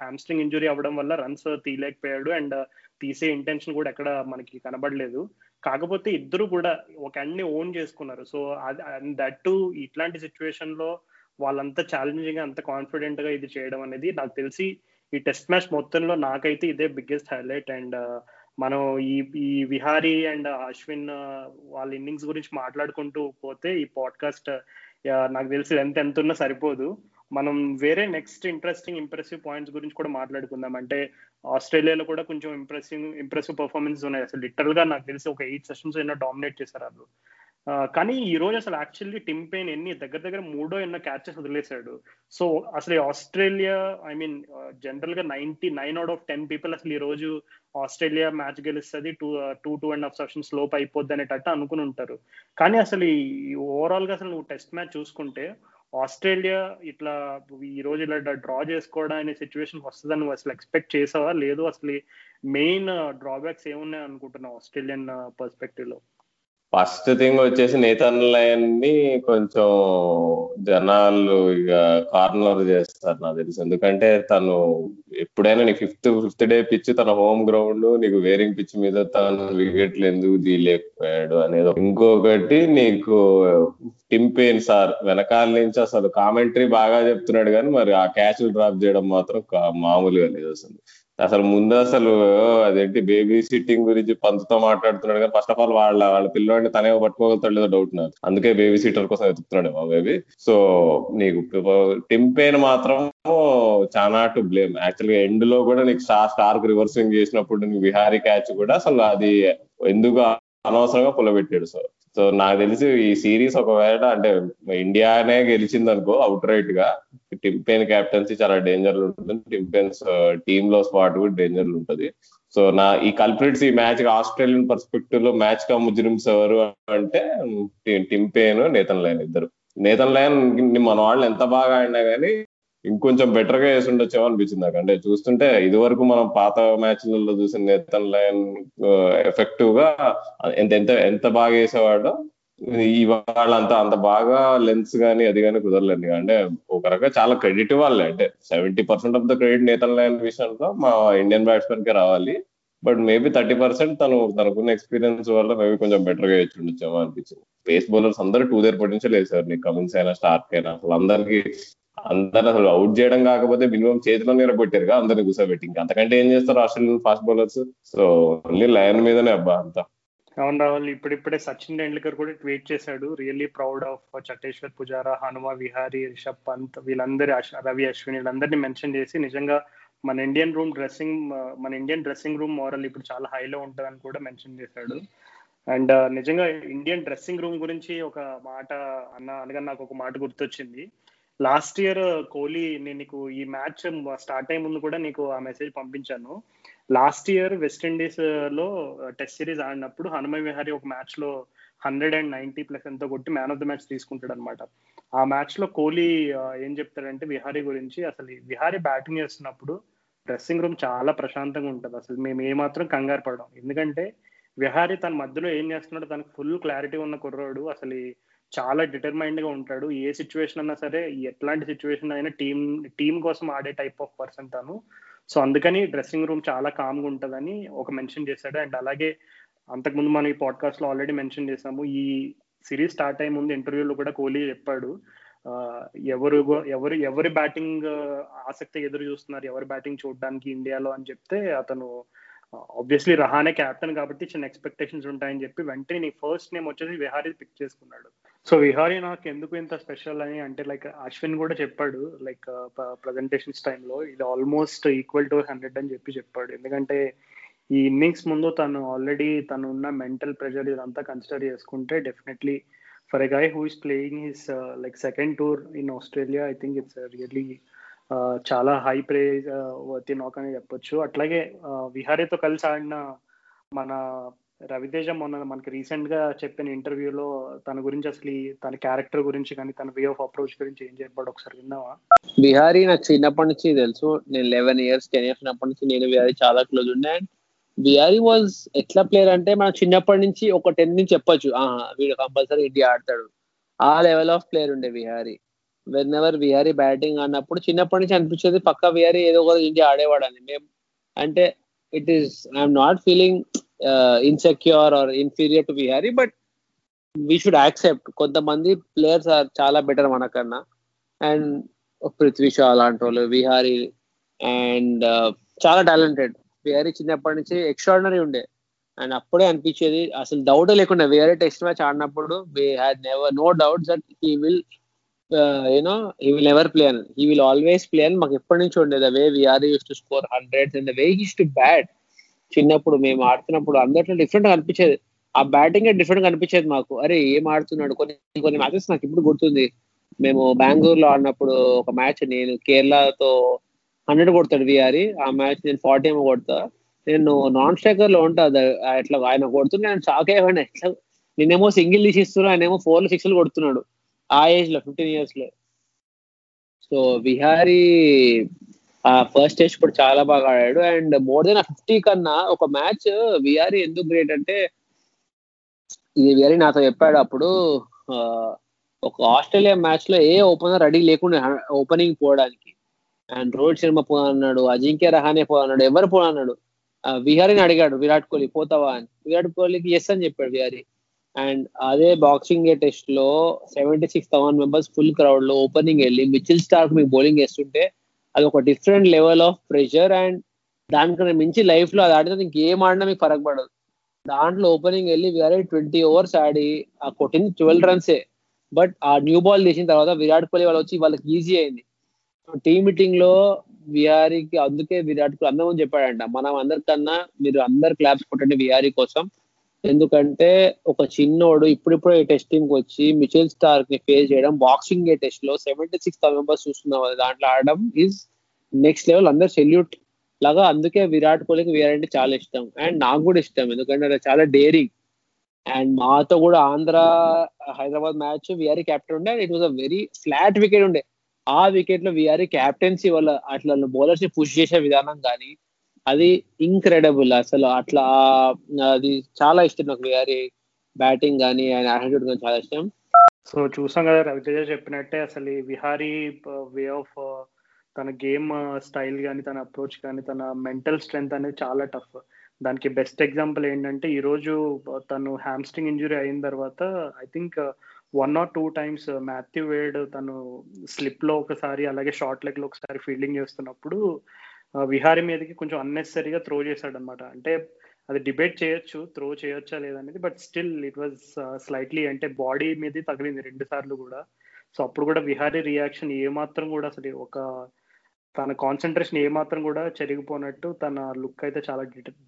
హ్యామ్స్ట్రింగ్ ఇంజురీ అవ్వడం వల్ల రన్స్ తీయలేకపోయాడు అండ్ తీసే ఇంటెన్షన్ కూడా ఎక్కడ మనకి కనబడలేదు. కాకపోతే ఇద్దరు కూడా ఒక అన్ని ఓన్ చేసుకున్నారు. సో దట్ టు ఇట్లాంటి సిచ్యువేషన్లో వాళ్ళంతా ఛాలెంజింగ్గా అంత కాన్ఫిడెంట్గా ఇది చేయడం అనేది నాకు తెలిసి ఈ టెస్ట్ మ్యాచ్ మొత్తంలో నాకైతే ఇదే బిగ్గెస్ట్ హైలైట్ అండ్ మనం ఈ ఈ విహారీ అండ్ అశ్విన్ వాళ్ళ ఇన్నింగ్స్ గురించి మాట్లాడుకుంటూ పోతే ఈ పాడ్కాస్ట్ నాకు తెలిసి ఎంత ఎంత ఉన్నా సరిపోదు. మనం వేరే నెక్స్ట్ ఇంట్రెస్టింగ్ ఇంప్రెసివ్ పాయింట్స్ గురించి కూడా మాట్లాడుకుందాం. అంటే ఆస్ట్రేలియాలో కూడా కొంచెం ఇంప్రెసింగ్ ఇంప్రెసివ్ పర్ఫార్మెన్స్ ఉన్నాయి. అసలు లిటరల్గా నాకు తెలిసి ఒక ఎయిట్ సెషన్స్ ఎన్నో డామినేట్ చేశారు వాళ్ళు కానీ ఈ రోజు అసలు యాక్చువల్లీ టిమ్ పెయిన్ ఎన్ని దగ్గర దగ్గర మూడో ఎన్నో క్యాచెస్ వదిలేశాడు. సో అసలు ఆస్ట్రేలియా ఐ మీన్ జనరల్గా ninety nine out of ten people అసలు ఈ రోజు ఆస్ట్రేలియా మ్యాచ్ గెలుస్తుంది. Two two two and half sessions లోపు అయిపోద్ది అనేటట్టు అనుకుని ఉంటారు. కానీ అసలు ఈ ఓవరాల్గా అసలు నువ్వు టెస్ట్ మ్యాచ్ చూసుకుంటే ఆస్ట్రేలియా ఇట్లా ఈ రోజు ఇలా డ్రా చేసుకోవడం అనే సిచ్యువేషన్ వస్తుందని నువ్వు అసలు ఎక్స్పెక్ట్ చేసావా? లేదు అసలు మెయిన్ డ్రాబ్యాక్స్ uh, ఏమున్నాయి అనుకుంటున్నావు ఆస్ట్రేలియన్ uh, పర్స్పెక్టివ్లో?
ఫస్ట్ థింగ్ వచ్చేసి నేతన్ లైన్ని కొంచెం జనాలు ఇక కార్నర్ చేస్తారు నాకు తెలుసు. ఎందుకంటే తను ఎప్పుడైనా నీకు ఫిఫ్త్ ఫిఫ్త్ డే పిచ్ తన హోమ్ గ్రౌండ్ నీకు వేరింగ్ పిచ్ మీద తను వికెట్లు ఎందుకు తీయలేకపోయాడు అనేది ఇంకొకటి నీకు టింపేన్ సార్ వెనకాల నుంచి అసలు కామెంటరీ బాగా చెప్తున్నాడు కానీ మరి ఆ క్యాచ్లు డ్రాప్ చేయడం మాత్రం మామూలుగా లేదు అసలు. అసలు ముందు అసలు అదేంటి బేబీ సిట్టింగ్ గురించి పంతుతో మాట్లాడుతున్నాడు కానీ ఫస్ట్ ఆఫ్ ఆల్ వాళ్ళ వాళ్ళ పిల్లవాడిని తనే పట్టుకోగలుగుతాడు లేదో డౌట్ నాకు. అందుకే బేబీ సిట్టర్ కోసం ఎత్తుతున్నాడు మా బేబీ సో నీకు టింపేన్ మాత్రం చాలా టు బ్లేమ్ యాక్చువల్గా ఎండ్లో కూడా నీకు స్టార్ స్టార్క్ రివర్సింగ్ చేసినప్పుడు నీకు విహారీ క్యాచ్ కూడా అసలు అది ఎందుకు అనవసరంగా పులబెట్టాడు సో సో నాకు తెలిసి ఈ సిరీస్ ఒకవేళ అంటే ఇండియానే గెలిచింది అనుకో అవుట్ రైట్గా టింపేన్ క్యాప్టెన్సీ చాలా డేంజర్ ఉంటుంది. టింపెన్స్ టీమ్లో స్పాట్ కూడా డేంజర్ ఉంటుంది. సో నా ఈ కల్ప్రిట్స్ ఈ మ్యాచ్ ఆస్ట్రేలియన్ పర్స్పెక్టివ్లో మ్యాచ్గా ముజ్రిమ్స్ ఎవరు అంటే టింపేన్ నేతన్ లైన్ ఇద్దరు. నేతన్ లైన్ మన వాళ్ళు ఎంత బాగా ఆడినా కానీ ఇంకొంచెం బెటర్గా వేసి ఉండొచ్చేమో అనిపించింది నాకు. అంటే చూస్తుంటే ఇది వరకు మనం పాత మ్యాచ్లలో చూసిన నేతన్ లైన్ ఎఫెక్టివ్గా ఎంత ఎంత ఎంత బాగా వేసేవాడో ఇవాళ అంత అంత బాగా లెన్స్ గానీ అది కానీ కుదరలేదు అంటే ఒక రకంగా చాలా క్రెడిట్ ఇవ్వాలి. అంటే seventy percent of the credit Nathan Lyon విషయంలో మా ఇండియన్ బ్యాట్స్మెన్కి రావాలి. బట్ మేబీ థర్టీ పర్సెంట్ తను తనకున్న ఎక్స్పీరియన్స్ వల్ల మేబీ కొంచెం బెటర్గా వేసి ఉండొచ్చేమో అనిపించింది. పేస్ బౌలర్స్ అందరూ టూ దేర్ పొటెన్షియల్ వేసారు నీకు కమిన్స్ అయినా స్టార్క్ అయినా అసలు అందరికి అందరు అసలు అవుట్ చేయడం కాకపోతే మినిమం చేతిలో నిలబెట్టారుగా అందరిని కూర్చోబెట్టి. ఇంకా అంతకంటే ఏం చేస్తారు Australian fast bowlers so only Lyon మీదనే అబ్బా అంతా.
అవును రావాలి ఇప్పుడిప్పుడే సచిన్ టెండూల్కర్ కూడా ట్వీట్ చేశాడు. Really proud of Cheteshwar Pujara Hanuma Vihari Rishabh Pant వీళ్ళందరి రవి అశ్విన్ వీళ్ళందరినీ మెన్షన్ చేసి నిజంగా మన ఇండియన్ రూమ్ డ్రెస్సింగ్ మన ఇండియన్ డ్రెస్సింగ్ రూమ్ మోరల్ ఇప్పుడు చాలా హైలో ఉంటుందని కూడా మెన్షన్ చేశాడు. అండ్ నిజంగా ఇండియన్ డ్రెస్సింగ్ రూమ్ గురించి ఒక మాట అన్న అనగా నాకు ఒక మాట గుర్తొచ్చింది. లాస్ట్ ఇయర్ కోహ్లీ నేను నీకు ఈ మ్యాచ్ స్టార్ట్ అయ్యే ముందు కూడా నీకు ఆ మెసేజ్ పంపించాను. లాస్ట్ ఇయర్ వెస్టిండీస్లో టెస్ట్ సిరీస్ ఆడినప్పుడు హనుమ విహారీ ఒక మ్యాచ్లో హండ్రెడ్ అండ్ నైన్టీ ప్లస్ ఎంతో కొట్టి మ్యాన్ ఆఫ్ ద మ్యాచ్ తీసుకుంటాడు అనమాట ఆ మ్యాచ్లో కోహ్లీ ఏం చెప్తాడంటే విహారీ గురించి అసలు విహారీ బ్యాటింగ్ చేస్తున్నప్పుడు డ్రెస్సింగ్ రూమ్ చాలా ప్రశాంతంగా ఉంటుంది. అసలు మేము ఏమాత్రం కంగారు పడడం. ఎందుకంటే విహారీ తన మధ్యలో ఏం చేస్తున్నాడో తనకు ఫుల్ క్లారిటీ ఉన్న కుర్రాడు. అసలు చాలా డిటర్మైండ్గా ఉంటాడు. ఏ సిచ్యువేషన్ అన్నా సరే ఎట్లాంటి సిచ్యువేషన్ అయినా టీమ్ టీం కోసం ఆడే టైప్ ఆఫ్ పర్సన్ తను. సో అందుకని డ్రెస్సింగ్ రూమ్ చాలా కామ్గా ఉంటుందని ఒక మెన్షన్ చేశాడు. అండ్ అలాగే అంతకుముందు మనం ఈ పాడ్కాస్ట్లో ఆల్రెడీ మెన్షన్ చేసాము ఈ సిరీస్ స్టార్ట్ అయ్యే ముందు ఇంటర్వ్యూలో కూడా కోహ్లీ చెప్పాడు. ఎవరు ఎవరు ఎవరి బ్యాటింగ్ ఆసక్తి ఎదురు చూస్తున్నారు? ఎవరి బ్యాటింగ్ చూడడానికి ఇండియాలో అని చెప్తే అతను ఆబ్వియస్లీ రహానే క్యాప్టెన్ కాబట్టి చిన్న ఎక్స్పెక్టేషన్స్ ఉంటాయని చెప్పి వెంటనే నీ ఫస్ట్ నేమ్ వచ్చేసి విహారీ పిక్ చేసుకున్నాడు. సో విహారీ నాకు ఎందుకు ఇంత స్పెషల్ అని? అంటే లైక్ అశ్విన్ కూడా చెప్పాడు లైక్ ప్రజెంటేషన్స్ టైంలో ఇది ఆల్మోస్ట్ ఈక్వల్ టు హండ్రెడ్ అని చెప్పి చెప్పాడు. ఎందుకంటే ఈ ఇన్నింగ్స్ ముందు తను ఆల్రెడీ తను ఉన్న మెంటల్ ప్రెషర్ ఇదంతా కన్సిడర్ చేసుకుంటే definitely for a guy who is playing his like second tour in Australia I think it's really చాలా హై ప్రైజ్ వర్తి నాక్ అని చెప్పొచ్చు. అట్లాగే uh, విహారీతో కలిసి ఆడిన మన రవితేజ మొన్న మనకి రీసెంట్గా చెప్పిన ఇంటర్వ్యూలో తన గురించి అసలు తన క్యారెక్టర్ గురించి కానీ తన వే ఆఫ్ అప్రోచ్ గురించి ఏం చెప్పాడు ఒకసారి విన్నావా?
బిహారీ నాకు చిన్నప్పటి నుంచి తెలుసు. నేను లెవెన్ ఇయర్స్ టెన్ ఇయర్స్ ఉన్నప్పటి నుంచి నేను బిహారీ చాలా క్లోజ్ ఉండే. అండ్ బిహారీ వాజ్ ఎట్లా ప్లేయర్ అంటే మనం చిన్నప్పటి నుంచి ఒక టెన్ నుంచి చెప్పొచ్చు. ఆహా వీడు కంపల్సరీ ఇండియా ఆడతాడు. ఆ లెవెల్ ఆఫ్ ప్లేయర్ ఉండే Vihari whenever Vihari batting అన్నప్పుడు చిన్నప్పటి నుంచి అనిపించేది పక్క విహారీ ఏదో ఒక ఇండియా అని మేము అంటే it is I'm not feeling insecure or inferior to Vihari but we should accept కొంతమంది ప్లేయర్స్ ఆర్ చాలా బెటర్ మనకన్నా. అండ్ పృథ్వీ షా అలాంటి వాళ్ళు విహారీ అండ్ చాలా టాలెంటెడ్ విహారీ చిన్నప్పటి నుంచి ఎక్స్ట్రాడినరీ ఉండే. అండ్ అప్పుడే అనిపించేది అసలు డౌట్ లేకుండా వేరే టెస్ట్ మ్యాచ్ ఆడినప్పుడు we had never no doubt that he will you know he will never play అని హీ విల్ ఆల్వేస్ ప్లే అని మాకు ఎప్పటి నుంచి ఉండేది way we are used to score hundred and way he's to bat చిన్నప్పుడు మేము ఆడుతున్నప్పుడు అందరిలో డిఫరెంట్గా అనిపించేది. ఆ బ్యాటింగ్ డిఫరెంట్గా అనిపించేది మాకు. అరే ఏం ఆడుతున్నాడు? కొన్ని కొన్ని మ్యాచెస్ నాకు ఇప్పుడు గుర్తుంది. మేము బెంగళూరులో ఆడినప్పుడు ఒక మ్యాచ్ నేను కేరళతో హండ్రెడ్ కొడతాడు విఆర్ఈ ఆ మ్యాచ్ నేను ఫార్టీ ఏమో కొడతా. నేను నాన్ స్ట్రైకర్లో ఉంటా. ఎట్లా ఆయన కొడుతుంటే నేను షాక్ అయ్యాను ఎట్లా? నేనేమో సింగిల్ తీసి ఆయన ఏమో ఫోర్ సిక్స్ కొడుతున్నాడు. ఆ ఏజ్లో ఫిఫ్టీన్ ఇయర్స్లో. సో విహారీ ఆ ఫస్ట్ టెస్ట్ కూడా చాలా బాగా ఆడాడు. అండ్ మోర్ దెన్ ఫిఫ్టీ కన్నా ఒక మ్యాచ్ విఆర్ ఎందుకు గ్రేట్ అంటే ఇది విహారీ నాతో చెప్పాడు అప్పుడు ఒక ఆస్ట్రేలియా మ్యాచ్లో ఏ ఓపెనర్ రెడీ లేకుండా ఓపెనింగ్ పోవడానికి. అండ్ రోహిత్ శర్మ పోనన్నాడు అజింక్య రహానే పోనన్నాడు ఎవరు పోనన్నాడు? విహారీని అడిగాడు విరాట్ కోహ్లీ పోతావా అని. విరాట్ కోహ్లీకి ఎస్ అని చెప్పాడు విహారీ అండ్ అదే బాక్సింగ్ డే టెస్ట్లో seventy six thousand members full క్రౌడ్లో opening వెళ్ళి మిచిల్ స్టార్క్ మీకు బౌలింగ్ వేస్తుంటే అది ఒక different level of pressure and దానికన్నా మించి లైఫ్లో అది ఆడితే ఇంకేం ఆడినా మీకు ఫరక్ పడదు దాంట్లో ఓపెనింగ్ వెళ్ళి విరాట్ ట్వంటీ ఓవర్స్ ఆడి ఆ కొట్టింది ట్వెల్వ్ రన్సే బట్ ఆ న్యూ బాల్ తీసిన తర్వాత విరాట్ కోహ్లీ వాళ్ళు వచ్చి వాళ్ళకి ఈజీ అయింది. టీమ్ మీటింగ్లో విహారీకి అందుకే విరాట్ కోహ్లీ అందరం చెప్పాడంట. మనం అందరికన్నా మీరు అందరు క్లాప్స్ కొట్టండి విహారీ కోసం. ఎందుకంటే ఒక చిన్నోడు ఇప్పుడిప్పుడు ఈ టెస్టింగ్కి వచ్చి మిచెల్ స్టార్క్ని ఫేస్ చేయడం బాక్సింగ్ ఏ టెస్ట్లో సెవెంటీ సిక్స్ మెంబర్స్ చూస్తున్నాం దాంట్లో ఆడడం ఈజ్ నెక్స్ట్ లెవెల్ అందరు సెల్యూట్ లాగా. అందుకే విరాట్ కోహ్లీకి విరాట్ అంటే చాలా ఇష్టం. అండ్ నాకు కూడా ఇష్టం ఎందుకంటే అది చాలా డేరింగ్ అండ్ మాతో కూడా ఆంధ్ర హైదరాబాద్ మ్యాచ్ విఆర్ క్యాప్టెన్ ఉండే. And it was a very flat wicket ఉండే. ఆ వికెట్లో విఆర్ క్యాప్టెన్సీ వల్ల అట్లా బౌలర్స్ని పుష్ చేసే విధానం కానీ అది ఇంక్రెడబుల్ అసలు అట్లా అది చాలా ఇష్టం నాకు విఆర్ఈ బ్యాటింగ్ కానీ ఆయన యాటిట్యూడ్ కానీ చాలా ఇష్టం.
సో చూసాం కదా రవితేజ చెప్పినట్టే అసలు ఈ విహారీ వే ఆఫ్ తన గేమ్ స్టైల్ కానీ తన అప్రోచ్ కానీ తన మెంటల్ స్ట్రెంగ్త్ అనేది చాలా టఫ్ దానికి బెస్ట్ ఎగ్జాంపుల్ ఏంటంటే ఈరోజు తను హ్యామ్స్ట్రింగ్ ఇంజురీ అయిన తర్వాత I think one or two times Matthew Wade తను స్లిప్లో ఒకసారి అలాగే షార్ట్ లెగ్లో ఒకసారి ఫీల్డింగ్ చేస్తున్నప్పుడు విహారీ మీదకి కొంచెం అన్నెసరీగా త్రో చేశాడు అనమాట అంటే అది డిబేట్ చేయొచ్చు త్రో చేయొచ్చా లేదనేది but still it was slightly అంటే బాడీ మీద తగిలింది రెండు సార్లు కూడా. సో అప్పుడు కూడా విహారీ రియాక్షన్ ఏమాత్రం కూడా అసలు ఒక తన కాన్సన్ట్రేషన్ ఏమాత్రం కూడా చెరిగిపోనట్టు తన లుక్ అయితే చాలా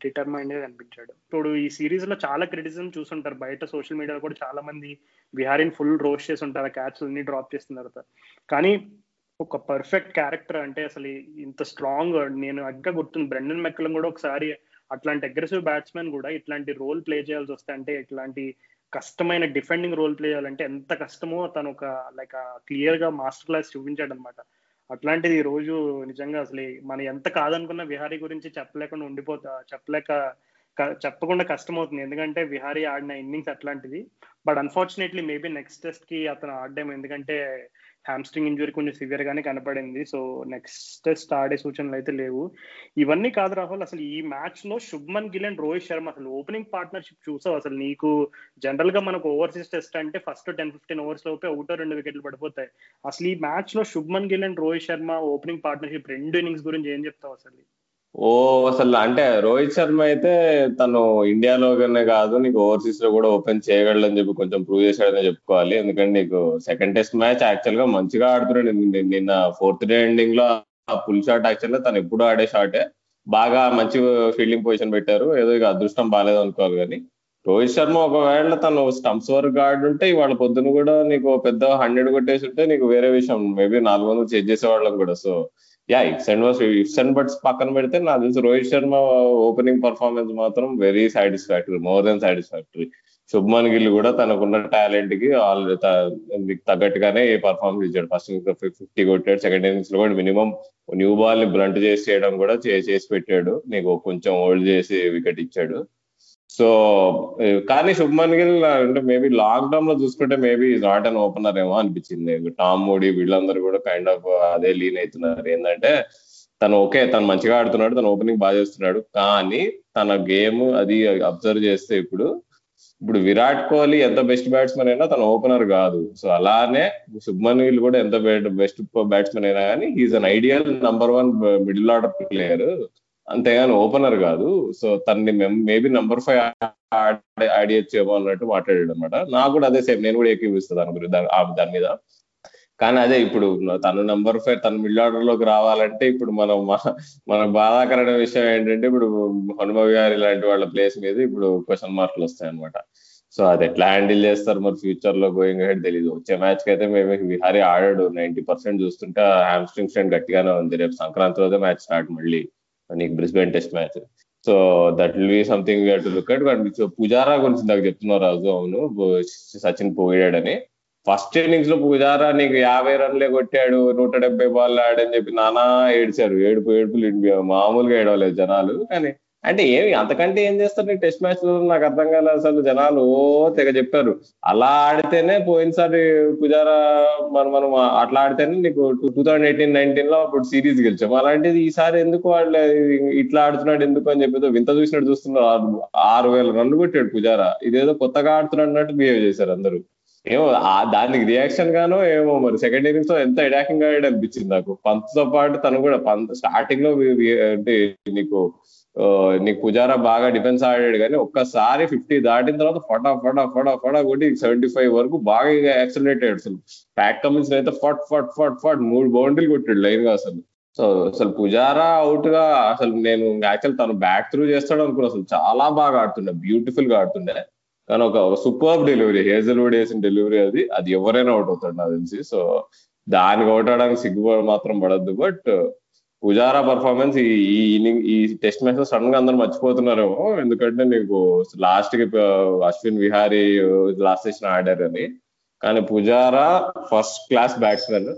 డిటర్మైండ్గా కనిపించాడు. ఇప్పుడు ఈ సిరీస్లో చాలా క్రిటిసిజం చూసుంటారు. బయట సోషల్ మీడియాలో కూడా చాలా మంది విహారీని ఫుల్ రోస్ట్ చేసి ఉంటారు. ఆ క్యాచ్ అన్ని డ్రాప్ చేసిన తర్వాత. కానీ ఒక పర్ఫెక్ట్ క్యారెక్టర్ అంటే అసలు ఇంత స్ట్రాంగ్ నేను అగ్గా గుర్తుంది బ్రెండన్ మెక్కలం కూడా ఒకసారి అట్లాంటి అగ్రెసివ్ బ్యాట్స్మెన్ కూడా ఇట్లాంటి రోల్ ప్లే చేయాల్సి వస్తే అంటే ఇట్లాంటి కష్టమైన డిఫెండింగ్ రోల్ ప్లే చేయాలంటే ఎంత కష్టమో తను ఒక లైక్ క్లియర్గా మాస్టర్ క్లాస్ చూపించాడు అనమాట అట్లాంటిది ఈ రోజు నిజంగా అసలు మనం ఎంత కాదనుకున్న విహారీ గురించి చెప్పలేకుండా ఉండిపోతా చెప్పలేక చెప్పకుండా కష్టం అవుతుంది ఎందుకంటే విహారీ ఆడిన ఇన్నింగ్స్ అట్లాంటిది. బట్ అన్ఫార్చునేట్లీ మేబీ నెక్స్ట్ టెస్ట్కి అతను ఆడడం. ఎందుకంటే హ్యామ్స్ట్రింగ్ ఇంజురీ కొంచెం సివియర్ గానే కనపడింది. సో నెక్స్ట్ టెస్ట్ ఆడే సూచనలు అయితే లేవు. ఇవన్నీ కాదు రాహుల్ అసలు ఈ మ్యాచ్లో శుభ్మన్ గిల్ అండ్ రోహిత్ శర్మ అసలు ఓపెనింగ్ పార్ట్నర్షిప్ చూసావు? అసలు నీకు జనరల్గా మనకు ఓవర్సీస్ టెస్ట్ అంటే ఫస్ట్ టెన్ ఫిఫ్టీన్ ఓవర్స్ లోపే ఒకటో రెండు వికెట్లు పడిపోతాయి. అసలు ఈ మ్యాచ్లో Shubman Gill and Rohit Sharma opening partnership రెండు ఇన్నింగ్స్ గురించి ఏం చెప్తావు అసలు?
ఓ అసలు అంటే రోహిత్ శర్మ అయితే తను ఇండియాలోనే కాదు నీకు ఓవర్సీస్లో కూడా ఓపెన్ చేయగలడని చెప్పి కొంచెం ప్రూవ్ చేశాడని చెప్పుకోవాలి. ఎందుకంటే నీకు సెకండ్ టెస్ట్ మ్యాచ్ యాక్చువల్గా మంచిగా ఆడుతున్నాడు. నిన్న- ఫోర్త్ డే ఎండింగ్లో ఆ ఫుల్ షాట్ యాక్చువల్గా తను ఎప్పుడు ఆడే షాటే బాగా మంచి ఫీల్డింగ్ పొజిషన్ పెట్టారు. ఏదో ఇక అదృష్టం బాగాలేదు అనుకోవాలి కానీ. రోహిత్ శర్మ ఒకవేళ తను స్టంప్స్ వరకు ఆడుంటే ఇవాళ పొద్దున కూడా నీకు పెద్ద హండ్రెడ్ కొట్టేసి ఉంటే నీకు వేరే విషయం. మేబీ నాలుగు వందలు చేజ్ చేసేవాళ్ళం కూడా. So yeah ifs and was ifs and buts పక్కన పెడితే నాకు తెలిసి రోహిత్ శర్మ ఓపెనింగ్ పర్ఫార్మెన్స్ మాత్రం very satisfactory more than satisfactory Shubman Gill కూడా తనకున్న టాలెంట్కి ఆల్ తగ్గట్టుగానే పర్ఫార్మెన్స్ ఇచ్చాడు. ఫస్ట్ ఫిఫ్టీ కొట్టాడు సెకండ్ ఇన్నింగ్స్లో కూడా మినిమం న్యూ బాల్ని బ్లంట్ చేసి చేయడం కూడా చేసి పెట్టాడు. నీకు కొంచెం హోల్డ్ చేసి వికెట్ ఇచ్చాడు. సో కానీ శుభ్మన్ గిల్ అంటే మేబీ లాక్ డౌన్లో చూసుకుంటే మేబీ నాట్ అన్ ఓపెనర్ ఏమో అనిపించింది. టామ్ మోడీ వీళ్ళందరూ కూడా కైండ్ ఆఫ్ అదే లీన్ అవుతున్నారు. ఏంటంటే తను ఓకే తను మంచిగా ఆడుతున్నాడు తను ఓపెనింగ్ బాగా చేస్తున్నాడు. కానీ తన గేమ్ అది అబ్జర్వ్ చేస్తే ఇప్పుడు ఇప్పుడు విరాట్ కోహ్లీ ఎంత బెస్ట్ బ్యాట్స్మెన్ అయినా తన ఓపెనర్ కాదు. సో అలానే శుభ్మన్ గిల్ కూడా ఎంత బెస్ట్ బ్యాట్స్మెన్ అయినా కానీ he's an ideal number one middle order player అంతేగాని ఓపెనర్ కాదు. సో తనని మేబీ నంబర్ ఫైవ్ ఆడియచ్చేమో అన్నట్టు మాట్లాడాడు అనమాట నాకు కూడా అదే సేమ్. నేను కూడా ఏకీపిస్తాను దాని గురించి దాని- ఆ దాని మీద. కానీ అదే ఇప్పుడు తను నంబర్ ఫైవ్ తన మిడిల్ ఆర్డర్లోకి రావాలంటే ఇప్పుడు మనం మన- మన బాధాకరమైన విషయం ఏంటంటే ఇప్పుడు హనుమ విహారి లాంటి వాళ్ళ ప్లేస్ మీద ఇప్పుడు క్వశ్చన్ మార్కులు వస్తాయి అనమాట సో అది ఎట్లా హ్యాండిల్ చేస్తారు మరి ఫ్యూచర్లో గోయింగ్ హెడ్ తెలియదు వచ్చే మ్యాచ్కి అయితే మేము విహారీ ఆడాడు. నైన్టీ పర్సెంట్ చూస్తుంటే హామ్స్ట్రింగ్ స్ట్రెంట్ గట్టిగానే ఉంది. రేపు సంక్రాంతి రోజే మ్యాచ్ స్టార్ట్ మళ్ళీ. నీకు Brisbane test match so that will be something to look at but Pujara గురించి నాకు చెప్తున్నారు రాజు అవును. సచిన్ పోయాడని. ఫస్ట్ ఇన్నింగ్స్లో పుజారా నీకు యాభై రన్లే కొట్టాడు నూట డెబ్బై బాల్ ఆడని చెప్పి నానా ఏడ్చారు. ఏడుపు ఏడుపులు మామూలుగా ఏడవలేదు జనాలు. కానీ అంటే ఏమి అంతకంటే ఏం చేస్తారు? నీకు టెస్ట్ మ్యాచ్లో నాకు అర్థం కాలేదు అసలు జనాలు తెగ చెప్పారు. అలా ఆడితేనే పోయినసారి పుజారా మనం మనం అట్లా ఆడితేనే నీకు టూ థౌసండ్ ఎయిటీన్ నైన్టీన్లో అప్పుడు సిరీస్ గెలిచాం. అలాంటిది ఈసారి ఎందుకు వాళ్ళు ఇట్లా ఆడుతున్నాడు ఎందుకు అని చెప్పి వింత చూసినట్టు చూస్తున్నారు. ఆరు- వేల రన్లు కొట్టాడు పుజారా. ఇదేదో కొత్తగా ఆడుతున్నాడు అన్నట్టు బిహేవ్ చేశారు అందరూ. ఏమో ఆ దానికి రియాక్షన్ గానో ఏమో మరి సెకండ్ ఇన్నింగ్స్లో ఎంత అటాకింగ్ ఆడాడు అనిపించింది నాకు. పంత్తో పాటు తను కూడా పంత్ స్టార్టింగ్లో అంటే నీకు నీకు పుజారా బాగా డిఫెన్స్ ఆడాడు కానీ ఒక్కసారి ఫిఫ్టీ దాటిన తర్వాత ఫటా ఫటా ఫటా ఫటా కొట్టి సెవెంటీ ఫైవ్ వరకు బాగా యాక్సిలరేట్ అయ్యాడు అసలు. ప్యాక్ కమిన్స్ అయితే ఫట్ ఫట్ ఫట్ ఫట్ మూడు బౌండరీలు కొట్టాడు లైన్గా అసలు. సో అసలు పుజారా అవుట్గా అసలు నేను యాక్చువల్ తను బ్యాక్ త్రూ చేస్తాడు అనుకున్నా అసలు. చాలా బాగా ఆడుతుండే బ్యూటిఫుల్గా ఆడుతుండే. కానీ ఒక సూపర్ డెలివరీ హేజల్వుడ్ వేసిన డెలివరీ అది. అది ఎవరైనా అవుట్ అవుతాడు నాకు తెలిసి. సో దానికి అవుట్ అవడానికి సిగ్గుపడ మాత్రం పడద్దు. బట్ పుజారా పర్ఫార్మెన్స్ ఈ ఇన్నింగ్ ఈ టెస్ట్ మ్యాచ్లో సడన్గా అందరు మర్చిపోతున్నారేమో. ఎందుకంటే నీకు లాస్ట్కి అశ్విన్ విహారీ లాస్ట్ సెషన్ అని. కానీ Pujara first class batsmen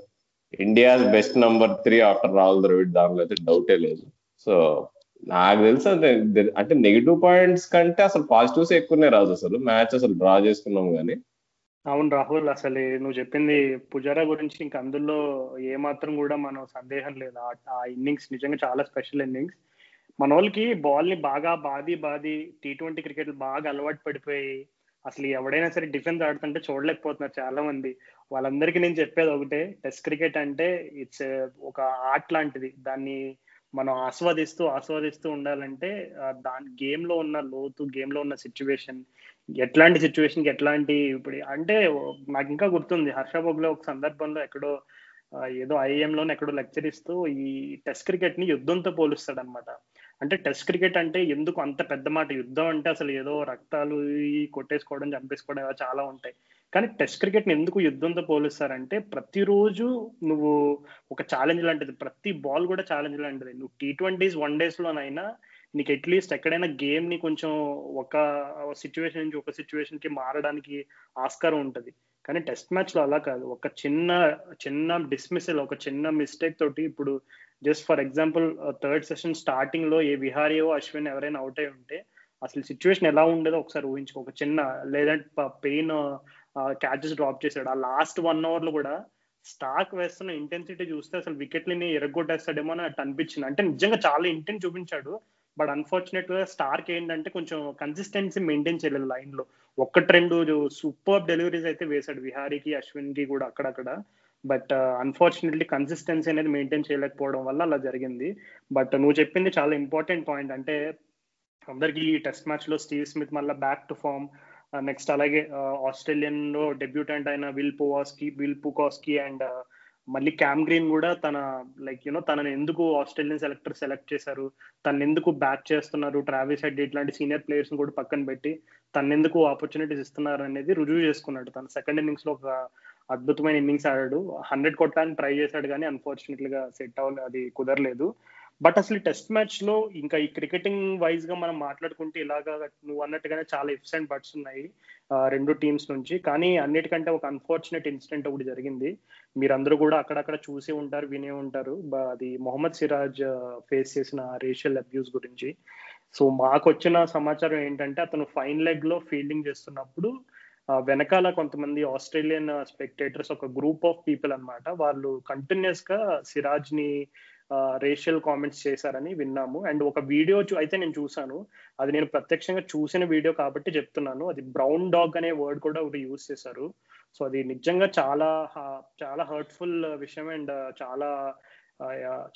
India's best number three after Rahul Dravid దానిలో అయితే డౌటే లేదు. సో నాకు తెలుసు అంటే అంటే నెగిటివ్ పాయింట్స్ కంటే అసలు పాజిటివ్స్ ఎక్కువనే రాదు అసలు. మ్యాచ్ అసలు డ్రా చేసుకున్నాం కానీ.
అవును రాహుల్ అసలు నువ్వు చెప్పింది పుజారా గురించి ఇంక అందులో ఏమాత్రం కూడా మనం సందేహం లేదు. ఆ- ఇన్నింగ్స్ నిజంగా చాలా స్పెషల్ ఇన్నింగ్స్ మన వాళ్ళకి బాల్ని బాగా బాది బాది టీ ట్వంటీ క్రికెట్ బాగా అలవాటు పడిపోయి అసలు ఎవడైనా సరే డిఫెన్స్ ఆడుతుంటే చూడలేకపోతున్నారు చాలా మంది వాళ్ళందరికీ నేను చెప్పేది ఒకటే టెస్ట్ క్రికెట్ అంటే ఇట్స్ ఒక ఆర్ట్ లాంటిది. దాన్ని మనం ఆస్వాదిస్తూ ఆస్వాదిస్తూ ఉండాలంటే దాని గేమ్లో ఉన్న లోతు గేమ్లో ఉన్న సిచ్యువేషన్ ఎట్లాంటి సిచ్యువేషన్కి ఎట్లాంటి ఇప్పుడు అంటే నాకు ఇంకా గుర్తుంది హర్ష బొగ్లో ఒక సందర్భంలో ఎక్కడో ఏదో IIM ఎక్కడో లెక్చర్ ఇస్తూ ఈ టెస్ట్ క్రికెట్ని యుద్ధంతో పోలుస్తాడనమాట అంటే టెస్ట్ క్రికెట్ అంటే ఎందుకు అంత పెద్ద మాట? యుద్ధం అంటే అసలు ఏదో రక్తాలు కొట్టేసుకోవడం చంపేసుకోవడం చాలా ఉంటాయి. కానీ టెస్ట్ క్రికెట్ని ఎందుకు యుద్ధంతో పోలుస్తారంటే ప్రతిరోజు నువ్వు ఒక ఛాలెంజ్ లాంటిది ప్రతి బాల్ కూడా ఛాలెంజ్ లాంటిది. నువ్వు టీ ట్వంటీస్ వన్ డేస్ లోనైనా నీకు అట్లీస్ట్ ఎక్కడైనా గేమ్ని కొంచెం ఒక సిచ్యువేషన్ నుంచి ఒక సిచ్యువేషన్కి మారడానికి ఆస్కారం ఉంటుంది. కానీ టెస్ట్ మ్యాచ్లో అలా కాదు. ఒక చిన్న చిన్న డిస్మిసల్ ఒక చిన్న మిస్టేక్ తోటి ఇప్పుడు just for example third session స్టార్టింగ్లో ఏ విహారియో అశ్విన్ ఎవరైనా అవుట్ అయి ఉంటే అసలు సిచ్యువేషన్ ఎలా ఉండేదో ఒకసారి ఊహించుకో. ఒక చిన్న లేదంటే పెయిన్ క్యాచెస్ డ్రాప్ చేశాడు. ఆ లాస్ట్ వన్ అవర్లో కూడా స్టాక్ వేస్తున్న ఇంటెన్సిటీ చూస్తే అసలు వికెట్లని ఎరగొట్టేస్తాడేమో అని అనిపించింది. అంటే నిజంగా చాలా ఇంటెంట్ చూపించాడు. బట్ అన్ఫార్చునేట్గా స్టార్క్ ఏంటంటే కొంచెం కన్సిస్టెన్సీ మెయింటైన్ చేయలేదు లైన్లో ఒక్కటి రెండు సూపర్ డెలివరీస్ అయితే వేశాడు విహారీకి అశ్విన్కి కూడా అక్కడక్కడ. బట్ uh, అన్ఫార్చునేట్లీ కన్సిస్టెన్సీ అనేది మెయింటైన్ చేయలేకపోవడం వల్ల అలా జరిగింది. బట్ నువ్వు చెప్పింది చాలా ఇంపార్టెంట్ పాయింట్ అంటే అందరికి ఈ టెస్ట్ మ్యాచ్లో స్టీవ్ స్మిత్ మళ్ళీ బ్యాక్ టు ఫామ్ నెక్స్ట్ అలాగే uh, ఆస్ట్రేలియన్లో డెబ్యూటెంట్ అయిన Will Pucovski Will Pucovski and మళ్ళీ క్యామ్ గ్రీన్ కూడా తన లైక్ యూనో తనని ఎందుకు ఆస్ట్రేలియన్ సెలెక్టర్ సెలెక్ట్ చేశారు తన ఎందుకు బ్యాట్ చేస్తున్నారు ట్రావెల్ హెడ్ ఇట్లాంటి సీనియర్ ప్లేయర్స్ కూడా పక్కన పెట్టి తన ఎందుకు ఆపర్చునిటీస్ ఇస్తున్నారు అనేది రుజువు చేసుకున్నాడు తన. సెకండ్ ఇన్నింగ్స్లో ఒక అద్భుతమైన ఇన్నింగ్స్ ఆడాడు. హండ్రెడ్ కొట్టడానికి ట్రై చేశాడు కానీ అన్ఫార్చునేట్లీగా సెట్ అవ్వలేదు అది కుదరలేదు. బట్ అసలు టెస్ట్ మ్యాచ్లో ఇంకా ఈ క్రికెటింగ్ వైజ్గా మనం మాట్లాడుకుంటే ఇలాగా నువ్వు అన్నట్టుగానే చాలా ఇఫ్స్ అండ్ బట్స్ ఉన్నాయి రెండు టీమ్స్ నుంచి. కానీ అన్నిటికంటే ఒక అన్ఫార్చునేట్ ఇన్సిడెంట్ ఒకటి జరిగింది. మీరందరూ కూడా అక్కడక్కడ చూసి ఉంటారు వినే ఉంటారు. అది మొహమ్మద్ సిరాజ్ ఫేస్ చేసిన రేషియల్ అబ్యూస్ గురించి. సో మాకు వచ్చిన సమాచారం ఏంటంటే అతను ఫైన్ లెగ్లో ఫీల్డింగ్ చేస్తున్నప్పుడు వెనకాల కొంతమంది ఆస్ట్రేలియన్ స్పెక్టేటర్స్ ఒక గ్రూప్ ఆఫ్ పీపుల్ అనమాట వాళ్ళు కంటిన్యూస్గా సిరాజ్ని రేషియల్ కామెంట్స్ చేశారని విన్నాము. అండ్ ఒక వీడియో అయితే నేను చూశాను. అది నేను ప్రత్యక్షంగా చూసిన వీడియో కాబట్టి చెప్తున్నాను. అది బ్రౌన్ డాగ్ అనే వర్డ్ కూడా ఒకటి యూజ్ చేశారు. సో అది నిజంగా చాలా చాలా హర్ట్ఫుల్ విషయం అండ్ చాలా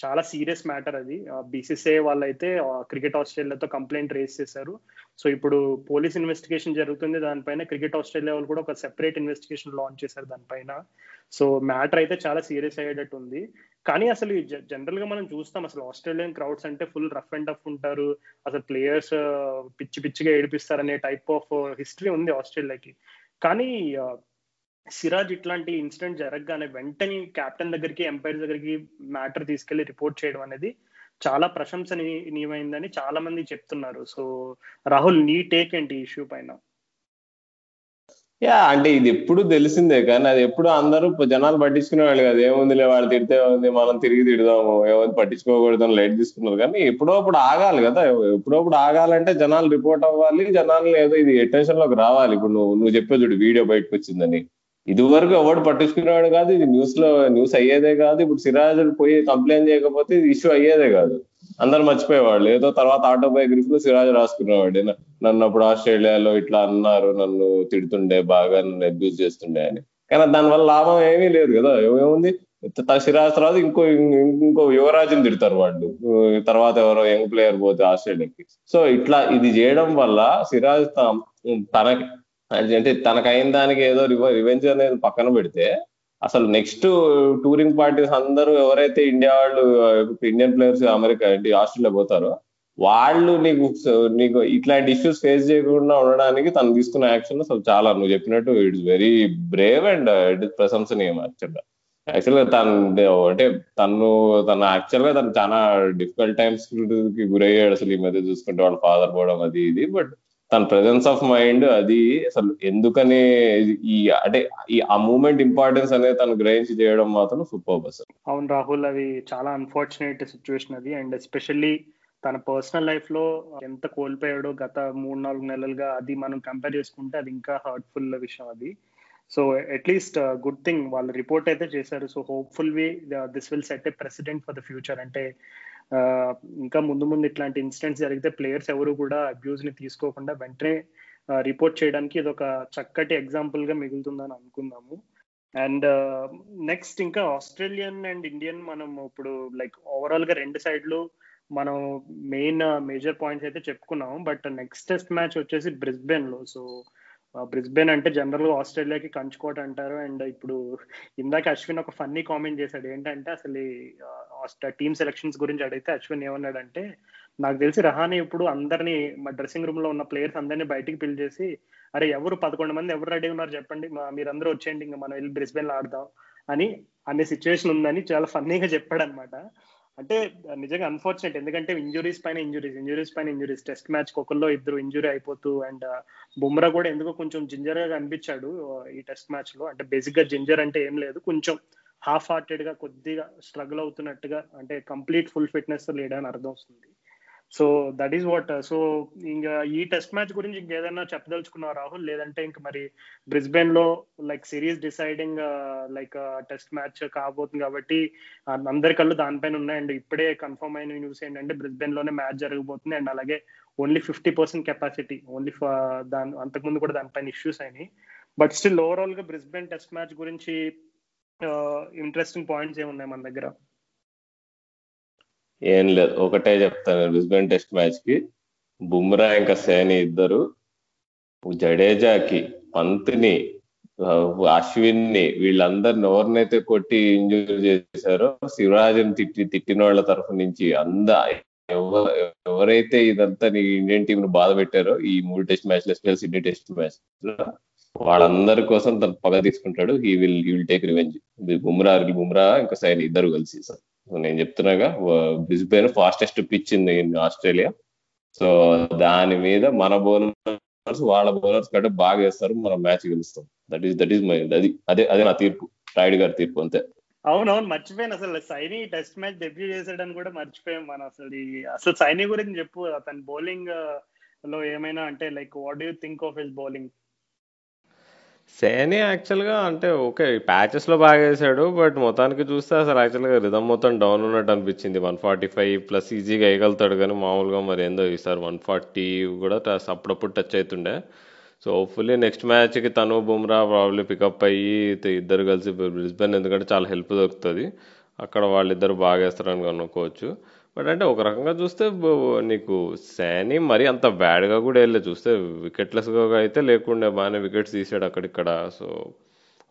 చాలా సీరియస్ మ్యాటర్ అది. బీసీసీఐ వాళ్ళైతే క్రికెట్ ఆస్ట్రేలియాతో కంప్లైంట్ రేస్ చేశారు. సో ఇప్పుడు పోలీస్ ఇన్వెస్టిగేషన్ జరుగుతుంది. దానిపైన క్రికెట్ ఆస్ట్రేలియా వాళ్ళు కూడా ఒక సెపరేట్ ఇన్వెస్టిగేషన్ లాంచ్ చేశారు దానిపైన. సో మ్యాటర్ అయితే చాలా సీరియస్ అయ్యేటట్టు ఉంది కానీ అసలు జనరల్గా మనం చూస్తాం అసలు ఆస్ట్రేలియన్ క్రౌడ్స్ అంటే ఫుల్ రఫ్ అండ్ టఫ్ ఉంటారు. అసలు ప్లేయర్స్ పిచ్చి పిచ్చిగా ఏడిపిస్తారు అనే టైప్ ఆఫ్ హిస్టరీ ఉంది ఆస్ట్రేలియాకి. కానీ సిరాజ్ ఇట్లాంటి ఇన్సిడెంట్ జరగగానే వెంటనే కెప్టెన్ దగ్గరికి ఎంపైర్ దగ్గరికి మ్యాటర్ తీసుకెళ్ళి రిపోర్ట్ చేయడం అనేది చాలా ప్రశంసనీయమైందని చాలా మంది చెప్తున్నారు. సో రాహుల్ నీ టేక్ ఏంటి ఇష్యూ పైన?
యా అంటే ఇది ఎప్పుడు తెలిసిందే కానీ అది ఎప్పుడు అందరూ జనాలు పట్టించుకునే వాళ్ళు కదా. ఏముందిలే వాళ్ళు తిడితే ఉంది మనం తిరిగి తిడదాము ఏముంది పట్టించుకోకూడదు లైట్ తీసుకున్నారు. కానీ ఎప్పుడోప్పుడు ఆగాలి కదా ఎప్పుడోప్పుడు ఆగాలంటే జనాలు రిపోర్ట్ అవ్వాలి జనాలు ఏదో ఇది అటెన్షన్లోకి రావాలి. ఇప్పుడు నువ్వు నువ్వు చెప్పే చూడు వీడియో బయటకు వచ్చిందని. ఇదివరకు ఎవడు పట్టించుకునేవాడు కాదు ఇది న్యూస్లో న్యూస్ అయ్యేదే కాదు ఇప్పుడు సిరాజ్ పోయి కంప్లైంట్ చేయకపోతే ఇది ఇష్యూ అయ్యేదే కాదు. అందరు మర్చిపోయేవాళ్ళు. ఏదో తర్వాత ఆటోబయోగ్రఫీ లో సిరాజ్ రాసుకునేవాడు. నన్ను అప్పుడు ఆస్ట్రేలియాలో ఇట్లా అన్నారు నన్ను తిడుతుండే బాగా నన్ను అబ్యూజ్ చేస్తుండే అని. కానీ దానివల్ల లాభం ఏమీ లేదు కదా. ఏముంది? సిరాజ్ తర్వాత ఇంకో ఇంకో యువరాజుని తిడతారు వాళ్ళు. తర్వాత ఎవరో యంగ్ ప్లేయర్ పోతే ఆస్ట్రేలియాకి. సో ఇట్లా ఇది చేయడం వల్ల సిరాజ్ తనకి అంటే తనకైన దానికి ఏదో రివెంజ్ అనేది పక్కన పెడితే అసలు నెక్స్ట్ టూరింగ్ పార్టీస్ అందరూ ఎవరైతే ఇండియా వాళ్ళు ఇండియన్ ప్లేయర్స్ అమెరికా ఆస్ట్రేలియా పోతారో వాళ్ళు నీకు నీకు ఇట్లాంటి ఇష్యూస్ ఫేస్ చేయకుండా ఉండడానికి తను తీసుకున్న యాక్షన్ అసలు చాలా నువ్వు చెప్పినట్టు it's very brave and it is ప్రశంసనీయం యాక్చువల్గా యాక్చువల్గా తను అంటే తను తన యాక్చువల్గా తను చాలా డిఫికల్ట్ టైమ్స్కి గురయ్యాడు అసలు ఈ మధ్య చూసుకుంటే వాళ్ళ ఫాదర్ పోవడం అది ఇది బట్ తన ప్రెజెన్స్ ఆఫ్ మైండ్ అది అసలు ఎందుకని ఈ అంటే ఈ ఆ మూమెంట్ ఇంపార్టెన్స్ అనేది తను గ్రహించి చేయడం మాత్రం సూపర్ అసలు
అవును రాహుల్ అది చాలా అన్ఫార్చునేట్ సిచ్యువేషన్ అది. అండ్ ఎస్పెషల్లీ తన పర్సనల్ లైఫ్లో ఎంత కోల్పోయాడో గత మూడు నాలుగు నెలలుగా అది మనం కంపేర్ చేసుకుంటే అది ఇంకా హర్ట్ఫుల్ విషయం అది. So at least good thing వాళ్ళు రిపోర్ట్ అయితే చేశారు. So hopeful we this will set a precedent for the future అంటే ఇంకా ముందు ముందు ఇట్లాంటి ఇన్సిడెంట్స్ జరిగితే ప్లేయర్స్ ఎవరు కూడా అబ్యూజ్ని తీసుకోకుండా వెంటనే రిపోర్ట్ చేయడానికి ఇది ఒక చక్కటి ఎగ్జాంపుల్గా మిగులుతుందని అనుకుందాము. అండ్ నెక్స్ట్ ఇంకా ఆస్ట్రేలియన్ అండ్ ఇండియన్ మనం ఇప్పుడు లైక్ ఓవరాల్గా రెండు సైడ్లు మనం మెయిన్ మేజర్ పాయింట్స్ అయితే చెప్పుకున్నాము. బట్ నెక్స్ట్ టెస్ట్ మ్యాచ్ వచ్చేసి బ్రిస్బెన్లో. సో బ్రిస్బెన్ అంటే జనరల్గా ఆస్ట్రేలియాకి కంచుకోట అంటారు. అండ్ ఇప్పుడు ఇందాక అశ్విన్ ఒక ఫన్నీ కామెంట్ చేశాడు. ఏంటంటే అసలు టీమ్ సెలక్షన్స్ గురించి అడిగితే అశ్విన్ ఏమన్నాడంటే నాకు తెలిసి రహానే ఇప్పుడు అందరినీ మా డ్రెస్సింగ్ రూమ్లో ఉన్న ప్లేయర్స్ అందరినీ బయటికి పిలిచేసి అరే ఎవరు పదకొండు మంది ఎవరు రెడీ ఉన్నారు చెప్పండి మీరందరూ వచ్చేయండి ఇంకా మనం వెళ్ళి బ్రిస్బెన్లో ఆడదాం అని అనే సిచ్యువేషన్ ఉందని చాలా ఫన్నీగా చెప్పాడు అనమాట అంటే నిజంగా అన్ఫార్చునేట్ ఎందుకంటే ఇంజురీస్ పైన ఇంజురీస్ ఇంజురీస్ పైన ఇంజురీస్ టెస్ట్ మ్యాచ్ ఒకళ్ళు ఇద్దరు ఇంజురీ అయిపోతూ అండ్ uh, బుమ్రా కూడా ఎందుకో కొంచెం జింజర్గా కనిపించాడు ఈ టెస్ట్ మ్యాచ్లో. అంటే బేసిక్గా జింజర్ అంటే ఏం లేదు కొంచెం హాఫ్ హార్టెడ్గా కొద్దిగా స్ట్రగుల్ అవుతున్నట్టుగా అంటే కంప్లీట్ ఫుల్ ఫిట్నెస్ లేడని అర్థం వస్తుంది. So that is what so ఇంకా ఈ టెస్ట్ మ్యాచ్ గురించి ఇంకేదైనా చెప్పదలుచుకున్నావు రాహుల్? లేదంటే ఇంక మరి బ్రిస్బెన్లో like series deciding like test match కాబోతుంది కాబట్టి అందరి కళ్ళు దానిపైన ఉన్నాయి. అండ్ ఇప్పుడే కన్ఫర్మ్ అయిన న్యూస్ ఏంటంటే బ్రిస్బెన్లోనే మ్యాచ్ జరగబోతుంది. అండ్ అలాగే only fifty percent capacity only దాని అంతకుముందు కూడా దానిపైన ఇష్యూస్ అయినాయి. బట్ స్టిల్ ఓవరాల్గా బ్రిస్బెన్ టెస్ట్ మ్యాచ్ గురించి ఇంట్రెస్టింగ్ పాయింట్స్ ఏమున్నాయి మన దగ్గర?
ఏం లేదు ఒకటే చెప్తాను బ్రిస్బెన్ టెస్ట్ మ్యాచ్కి బుమ్రా ఇంకా సేని ఇద్దరు జడేజాకి పంత్ని అశ్విన్ని వీళ్ళందరిని ఎవరినైతే కొట్టి ఇంజూరీ చేశారో శివరాజన్ తిట్టి తిట్టిన వాళ్ళ తరఫు నుంచి అంద ఎవరైతే ఇదంతా నీ ఇండియన్ టీం ను బాధ పెట్టారో ఈ మూడు test match especial Sydney test match వాళ్ళందరి కోసం తను పగ తీసుకుంటాడు. He will he will take revenge Bumrah Bumrah ఇంకా సైన్ ఇద్దరు కలిసి. సార్ నేను చెప్తున్నాగా Brisbane fastest pitch in Australia. So దాని మీద మన బౌలర్స్ వాళ్ళ బౌలర్స్ కంటే బాగా వేస్తారు. మనం మ్యాచ్ గెలుస్తాం. That is that is my అది అదే అదే నా తీర్పు. రాయుడు గారి తీర్పు అంతే.
అవునవును మర్చిపోయాను అసలు. సైని టెస్ట్ మ్యాచ్ డెబ్యూ చేసాడని కూడా మర్చిపోయాం మనం అసలు. అసలు సైని గురించి చెప్పు. అతని బౌలింగ్లో ఏమైనా అంటే like what you think of his bowling
సేనే యాక్చువల్గా అంటే ఓకే ప్యాచెస్లో బాగా వేసాడు బట్ మొత్తానికి చూస్తే అసలు యాక్చువల్గా రిధమ్ మొత్తం డౌన్ ఉన్నట్టు అనిపించింది. వన్ ఫార్టీ ఫైవ్ ప్లస్ ఈజీగా వేయగలుగుతాడు కానీ మామూలుగా మరి ఏందో ఈసారి వన్ ఫార్టీ కూడా అప్పుడప్పుడు టచ్ అవుతుండే సో హోప్ఫుల్లీ నెక్స్ట్ మ్యాచ్కి తను బుమ్రా ప్రాబ్లీ పికప్ అయ్యి ఇద్దరు కలిసి బ్రిస్బెన్ ఎందుకంటే చాలా హెల్ప్ దొరుకుతుంది. అక్కడ వాళ్ళిద్దరు బాగా వేస్తారని అనుకోవచ్చు. బట్ అంటే ఒక రకంగా చూస్తే నీకు శానీ మరి అంత బ్యాడ్గా కూడా వెళ్ళే చూస్తే వికెట్లెస్గా అయితే లేకుండా బాగానే వికెట్స్ తీసాడు అక్కడిక్కడ. సో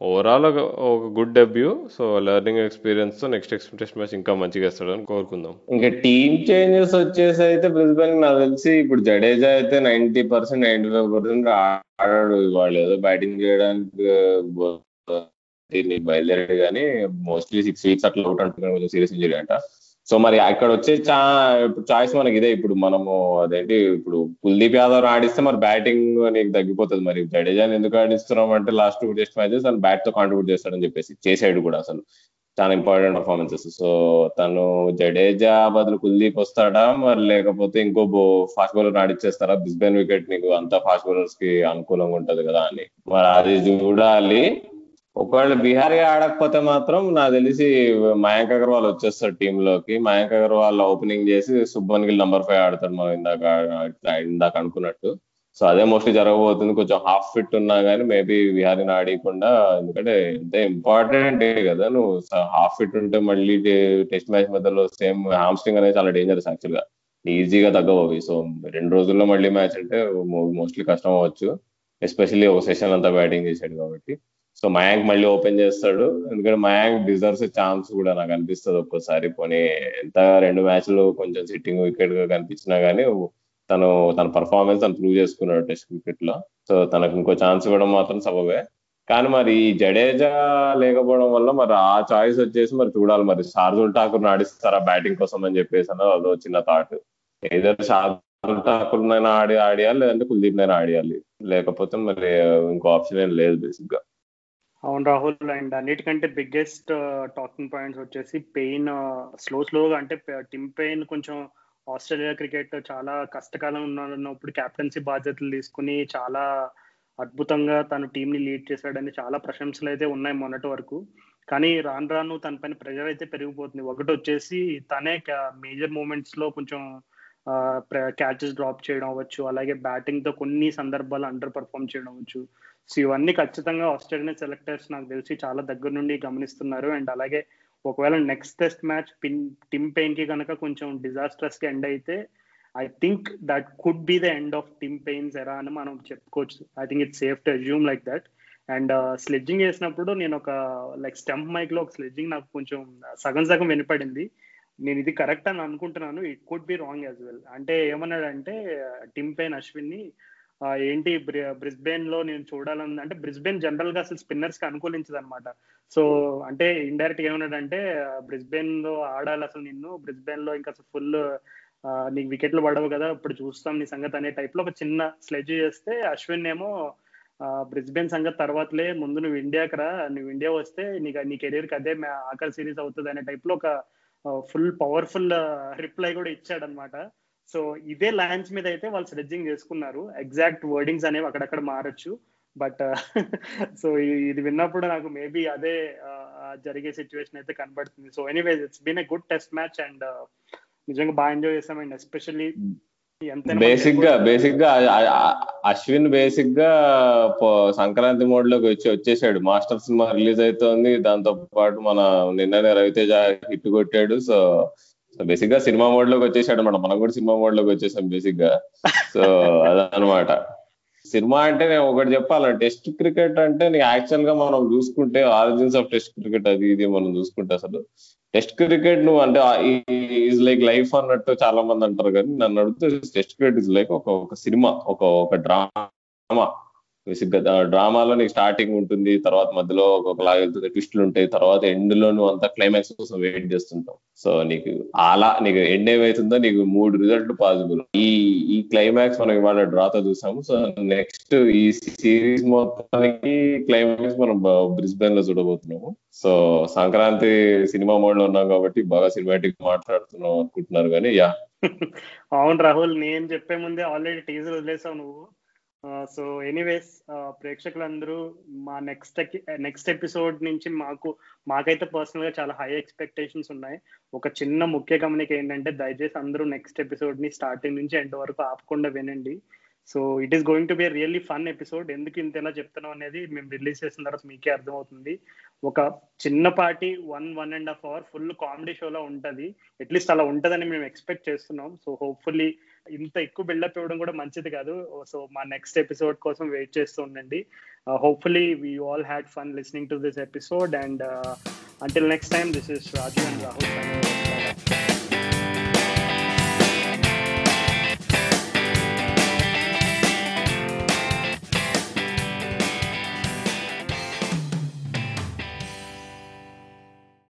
ఓవరాల్ ఒక గుడ్ డెబ్యూ సో లెర్నింగ్ ఎక్స్పీరియన్స్తో నెక్స్ట్ టెస్ట్ మ్యాచ్ ఇంకా మంచిగా వేస్తాడని కోరుకుందాం.
ఇంకా టీమ్ చేంజెస్ వచ్చేసి అయితే బ్రిస్బెన్ నాకు తెలిసి ఇప్పుడు జడేజా అయితే ninety percent ninety five percent ఆడాడు వాళ్ళు ఏదో బ్యాటింగ్ చేయడానికి బయలుదేరాడు కానీ మోస్ట్లీ సిక్స్ వీక్స్ అట్లా అవుట్ అంటున్నాడు సీరియస్ ఇంజరీ అంట. సో మరి అక్కడ వచ్చే చా ఇప్పుడు చాయిస్ మనకి ఇదే. ఇప్పుడు మనము అదేంటి ఇప్పుడు కుల్దీప్ యాదవ్ ఆడిస్తే మరి బ్యాటింగ్ నీకు తగ్గిపోతుంది మరి. జడేజాని ఎందుకు ఆడిస్తున్నాం అంటే లాస్ట్ టూ టెస్ట్ మ్యాచెస్ తను బ్యాట్తో కాంట్రిబ్యూట్ చేస్తాడని చెప్పేసి చేసాడు కూడా అసలు. చాలా ఇంపార్టెంట్ పర్ఫార్మెన్సెస్ సో తను జడేజా బదులు కుల్దీప్ వస్తాడా? మరి లేకపోతే ఇంకో ఫాస్ట్ బౌలర్ ఆడిచ్చేస్తారా? బిస్బెన్ వికెట్ నీకు అంతా ఫాస్ట్ బౌలర్స్కి అనుకూలంగా ఉంటది కదా అని. మరి అది చూడాలి. ఒకవేళ బీహారీ ఆడకపోతే మాత్రం నాకు తెలిసి మయాంక్ అగర్వాల్ వచ్చేస్తాడు టీమ్లోకి. మయాంక్ అగర్వాల్ ఓపెనింగ్ చేసి సుబ్బన్ గిల్ నంబర్ ఫైవ్ ఆడతాడు మనం ఇందాక ఇందాక అనుకున్నట్టు. సో అదే మోస్ట్లీ జరగబోతుంది. కొంచెం హాఫ్ ఫిట్ ఉన్నా కానీ మేబీ విహారీని ఆడకుండా ఎందుకంటే ఎంత ఇంపార్టెంట్ కదా నువ్వు. హాఫ్ ఫిట్ ఉంటే మళ్ళీ టెస్ట్ మ్యాచ్ మధ్యలో సేమ్ హామ్స్ట్రింగ్ అనేది చాలా డేంజరస్ యాక్చువల్గా. ఈజీగా తగ్గబోవి. సో రెండు రోజుల్లో మళ్ళీ మ్యాచ్ అంటే మోస్ట్లీ కష్టం అవ్వచ్చు. ఎస్పెషల్లీ ఒక సెషన్ అంతా బ్యాటింగ్ చేశాడు కాబట్టి. సో మయాంక్ మళ్ళీ ఓపెన్ చేస్తాడు. ఎందుకంటే మయాంక్ డిజర్వ్స్ ఛాన్స్ కూడా నాకు అనిపిస్తుంది ఒక్కోసారి. పోనీ ఎంత రెండు మ్యాచ్లు కొంచెం సిట్టింగ్ వికెట్గా కనిపించినా గానీ తను తన పర్ఫార్మెన్స్ తను ప్రూవ్ చేసుకున్నాడు టెస్ట్ క్రికెట్లో సో తనకు ఇంకో ఛాన్స్ ఇవ్వడం మాత్రం సబబే. కానీ మరి ఈ జడేజా లేకపోవడం వల్ల మరి ఆ చాయిస్ వచ్చేసి మరి చూడాలి మరి. షార్దుల్ ఠాకూర్ ఆడిస్తారా బ్యాటింగ్ కోసం అని చెప్పేసి అన్నది అదో చిన్న థాట్. ఏదైతే షార్దుల్ ఠాకూర్ నైనా ఆడి ఆడియాలి లేదంటే కుల్దీప్ నైనా ఆడియాలి. లేకపోతే మరి ఇంకో ఆప్షన్ ఏం లేదు బేసిక్గా
అవును రాహుల్ అండ్ అన్నిటికంటే బిగ్గెస్ట్ టాకింగ్ పాయింట్స్ వచ్చేసి పెయిన్ స్లో స్లోగా అంటే టిమ్ పెయిన్ కొంచెం ఆస్ట్రేలియా క్రికెట్ చాలా కష్టకాలం ఉన్నప్పుడు కెప్టెన్సీ బాధ్యతలు తీసుకుని చాలా అద్భుతంగా తను టీంని లీడ్ చేశాడని చాలా ప్రశంసలు అయితే ఉన్నాయి మొన్నటి వరకు. కానీ రాను రాను తన పైన ప్రెజర్ అయితే పెరిగిపోతుంది. ఒకటి వచ్చేసి తనే మేజర్ మూమెంట్స్లో కొంచెం క్యాచెస్ డ్రాప్ చేయడం అవ్వచ్చు. అలాగే బ్యాటింగ్తో కొన్ని సందర్భాలు అండర్ పర్ఫామ్ చేయడం అవ్వచ్చు. సో ఇవన్నీ ఖచ్చితంగా ఆస్ట్రేలియన్ సెలెక్టర్స్ నాకు తెలిసి చాలా దగ్గర నుండి గమనిస్తున్నారు. అండ్ అలాగే ఒకవేళ నెక్స్ట్ టెస్ట్ మ్యాచ్ పిన్ టిమ్ పెయిన్కి కనుక కొంచెం డిజాస్టర్స్కి ఎండ్ అయితే I think that could be the end of Tim Paine's era అని మనం చెప్పుకోవచ్చు. I think it's safe to assume like that and sledging చేసినప్పుడు నేను ఒక లైక్ స్టంప్ మైక్లో ఒక స్లెడ్జింగ్ నాకు కొంచెం సగం సగం వినపడింది. నేను ఇది కరెక్ట్ అని అనుకుంటున్నాను. It could be wrong as well అంటే ఏమన్నాడంటే టిమ్ పెయిన్ అశ్విన్ని ఏంటి బ్రిస్బెన్లో నేను చూడాలని అంటే బ్రిస్బెన్ జనరల్గా అసలు స్పిన్నర్స్కి అనుకూలించదు అనమాట సో అంటే ఇండైరెక్ట్గా ఏమన్నాడంటే బ్రిస్బెన్లో ఆడాలి అసలు నిన్ను బ్రిస్బెన్లో ఇంకా అసలు ఫుల్ నీకు వికెట్లు పడవు కదా ఇప్పుడు చూస్తాం నీ సంగతి అనే టైప్లో ఒక చిన్న స్లెడ్జ్ చేస్తే అశ్విన్ ఏమో బ్రిస్బెన్ సంగతి తర్వాతలే ముందు నువ్వు ఇండియాకి రా నువ్వు ఇండియా వస్తే నీకు నీ కెరీర్కి అదే ఆఖరి సిరీస్ అవుతుంది అనే టైప్లో ఒక ఫుల్ పవర్ఫుల్ రిప్లై కూడా ఇచ్చాడనమాట సో ఇదే ల్యాండ్స్ మీద అయితే వాళ్ళు స్లెడ్జింగ్ చేసుకున్నారు. ఎగ్జాక్ట్ వర్డింగ్స్ అనేవి అక్కడక్కడ మారచ్చు. బట్ సో ఇది విన్నప్పుడు నాకు మేబీ అదే జరిగే సిచ్యువేషన్ అయితే కనబడుతుంది. So anyways it's been a good test match and నిజంగా బాగా ఎంజాయ్ చేసాం అండ్ ఎస్పెషల్లీ
బేసిక్గా బేసిక్గా అశ్విన్ బేసిక్గా సంక్రాంతి మోడ్లోకి వచ్చి వచ్చేసాడు. మాస్టర్ సినిమా రిలీజ్ అవుతోంది దాంతో పాటు మన నిన్ననే రవితేజ హిట్ కొట్టాడు. సో సో బేసిక్గా సినిమా మోడ్లోకి వచ్చేసాడు అనమాట మనం కూడా సినిమా మోడ్లోకి వచ్చేసాం బేసిక్గా సో అదనమాట సినిమా అంటే నేను ఒకటి చెప్పాలి? టెస్ట్ క్రికెట్ అంటే నీ యాక్చువల్గా మనం చూసుకుంటే ఆరిజిన్స్ ఆఫ్ టెస్ట్ క్రికెట్ అది ఇది మనం చూసుకుంటే అసలు. టెస్ట్ క్రికెట్ నువ్వు అంటే ఈజ్ లైక్ లైఫ్ అన్నట్టు చాలా మంది అంటారు కానీ నన్ను అడిగితే టెస్ట్ క్రికెట్ ఇస్ లైక్ ఒక ఒక సినిమా ఒక ఒక డ్రామా డ్రామాలో నీకు స్టార్టింగ్ ఉంటుంది తర్వాత మధ్యలో ఒకలాగా వెళ్తుంది ట్విస్టులు ఉంటాయి తర్వాత ఎండ్లో నువ్వు అంతా క్లైమాక్స్ కోసం వెయిట్ చేస్తుంటావు. సో నీకు అలా నీకు ఎండ్ ఏమైతుందో నీకు మూడు రిజల్ట్ పాసిబుల్ ఈ ఈ క్లైమాక్స్ మనం ఇవాళ డ్రాతో చూసాము. సో నెక్స్ట్ ఈ సిరీస్ మొత్తానికి క్లైమాక్స్ మనం బ్రిస్బెన్లో చూడబోతున్నాము. సో సంక్రాంతి సినిమా మోడ్లో ఉన్నాం కాబట్టి బాగా సినిమాటిక్ మాట్లాడుతున్నాం అనుకుంటున్నారు కానీ యా [LAUGHS]
అవును రాహుల్ నేను చెప్పే ముందే ఆల్రెడీ టీజర్ వదిలేసావు నువ్వు. సో ఎనీవేస్ ప్రేక్షకులందరూ మా నెక్స్ట్ నెక్స్ట్ ఎపిసోడ్ నుంచి మాకు మాకైతే పర్సనల్గా చాలా హై ఎక్స్పెక్టేషన్స్ ఉన్నాయి. ఒక చిన్న ముఖ్య గమనిక ఏంటంటే దయచేసి అందరూ నెక్స్ట్ ఎపిసోడ్ని స్టార్టింగ్ నుంచి ఎండ్ వరకు ఆపకుండా వినండి. So it is going to be really fun episode ఎందుకు ఇంతలా చెప్తున్నాం అనేది మేము రిలీజ్ చేసిన తర్వాత మీకే అర్థమవుతుంది. ఒక చిన్నపాటి one one and half hour full comedy షోలో ఉంటుంది. అట్లీస్ట్ అలా ఉంటుందని మేము ఎక్స్పెక్ట్ చేస్తున్నాం. సో హోప్ఫుల్లీ ఇంత ఎక్కువ బిల్డప్ ఇవ్వడం కూడా మంచిది కాదు. సో మా నెక్స్ట్ ఎపిసోడ్ కోసం వెయిట్ చేస్తూ ఉండండి. Hopefully we all had fun listening to this episode and until next time this is Raju and Rahul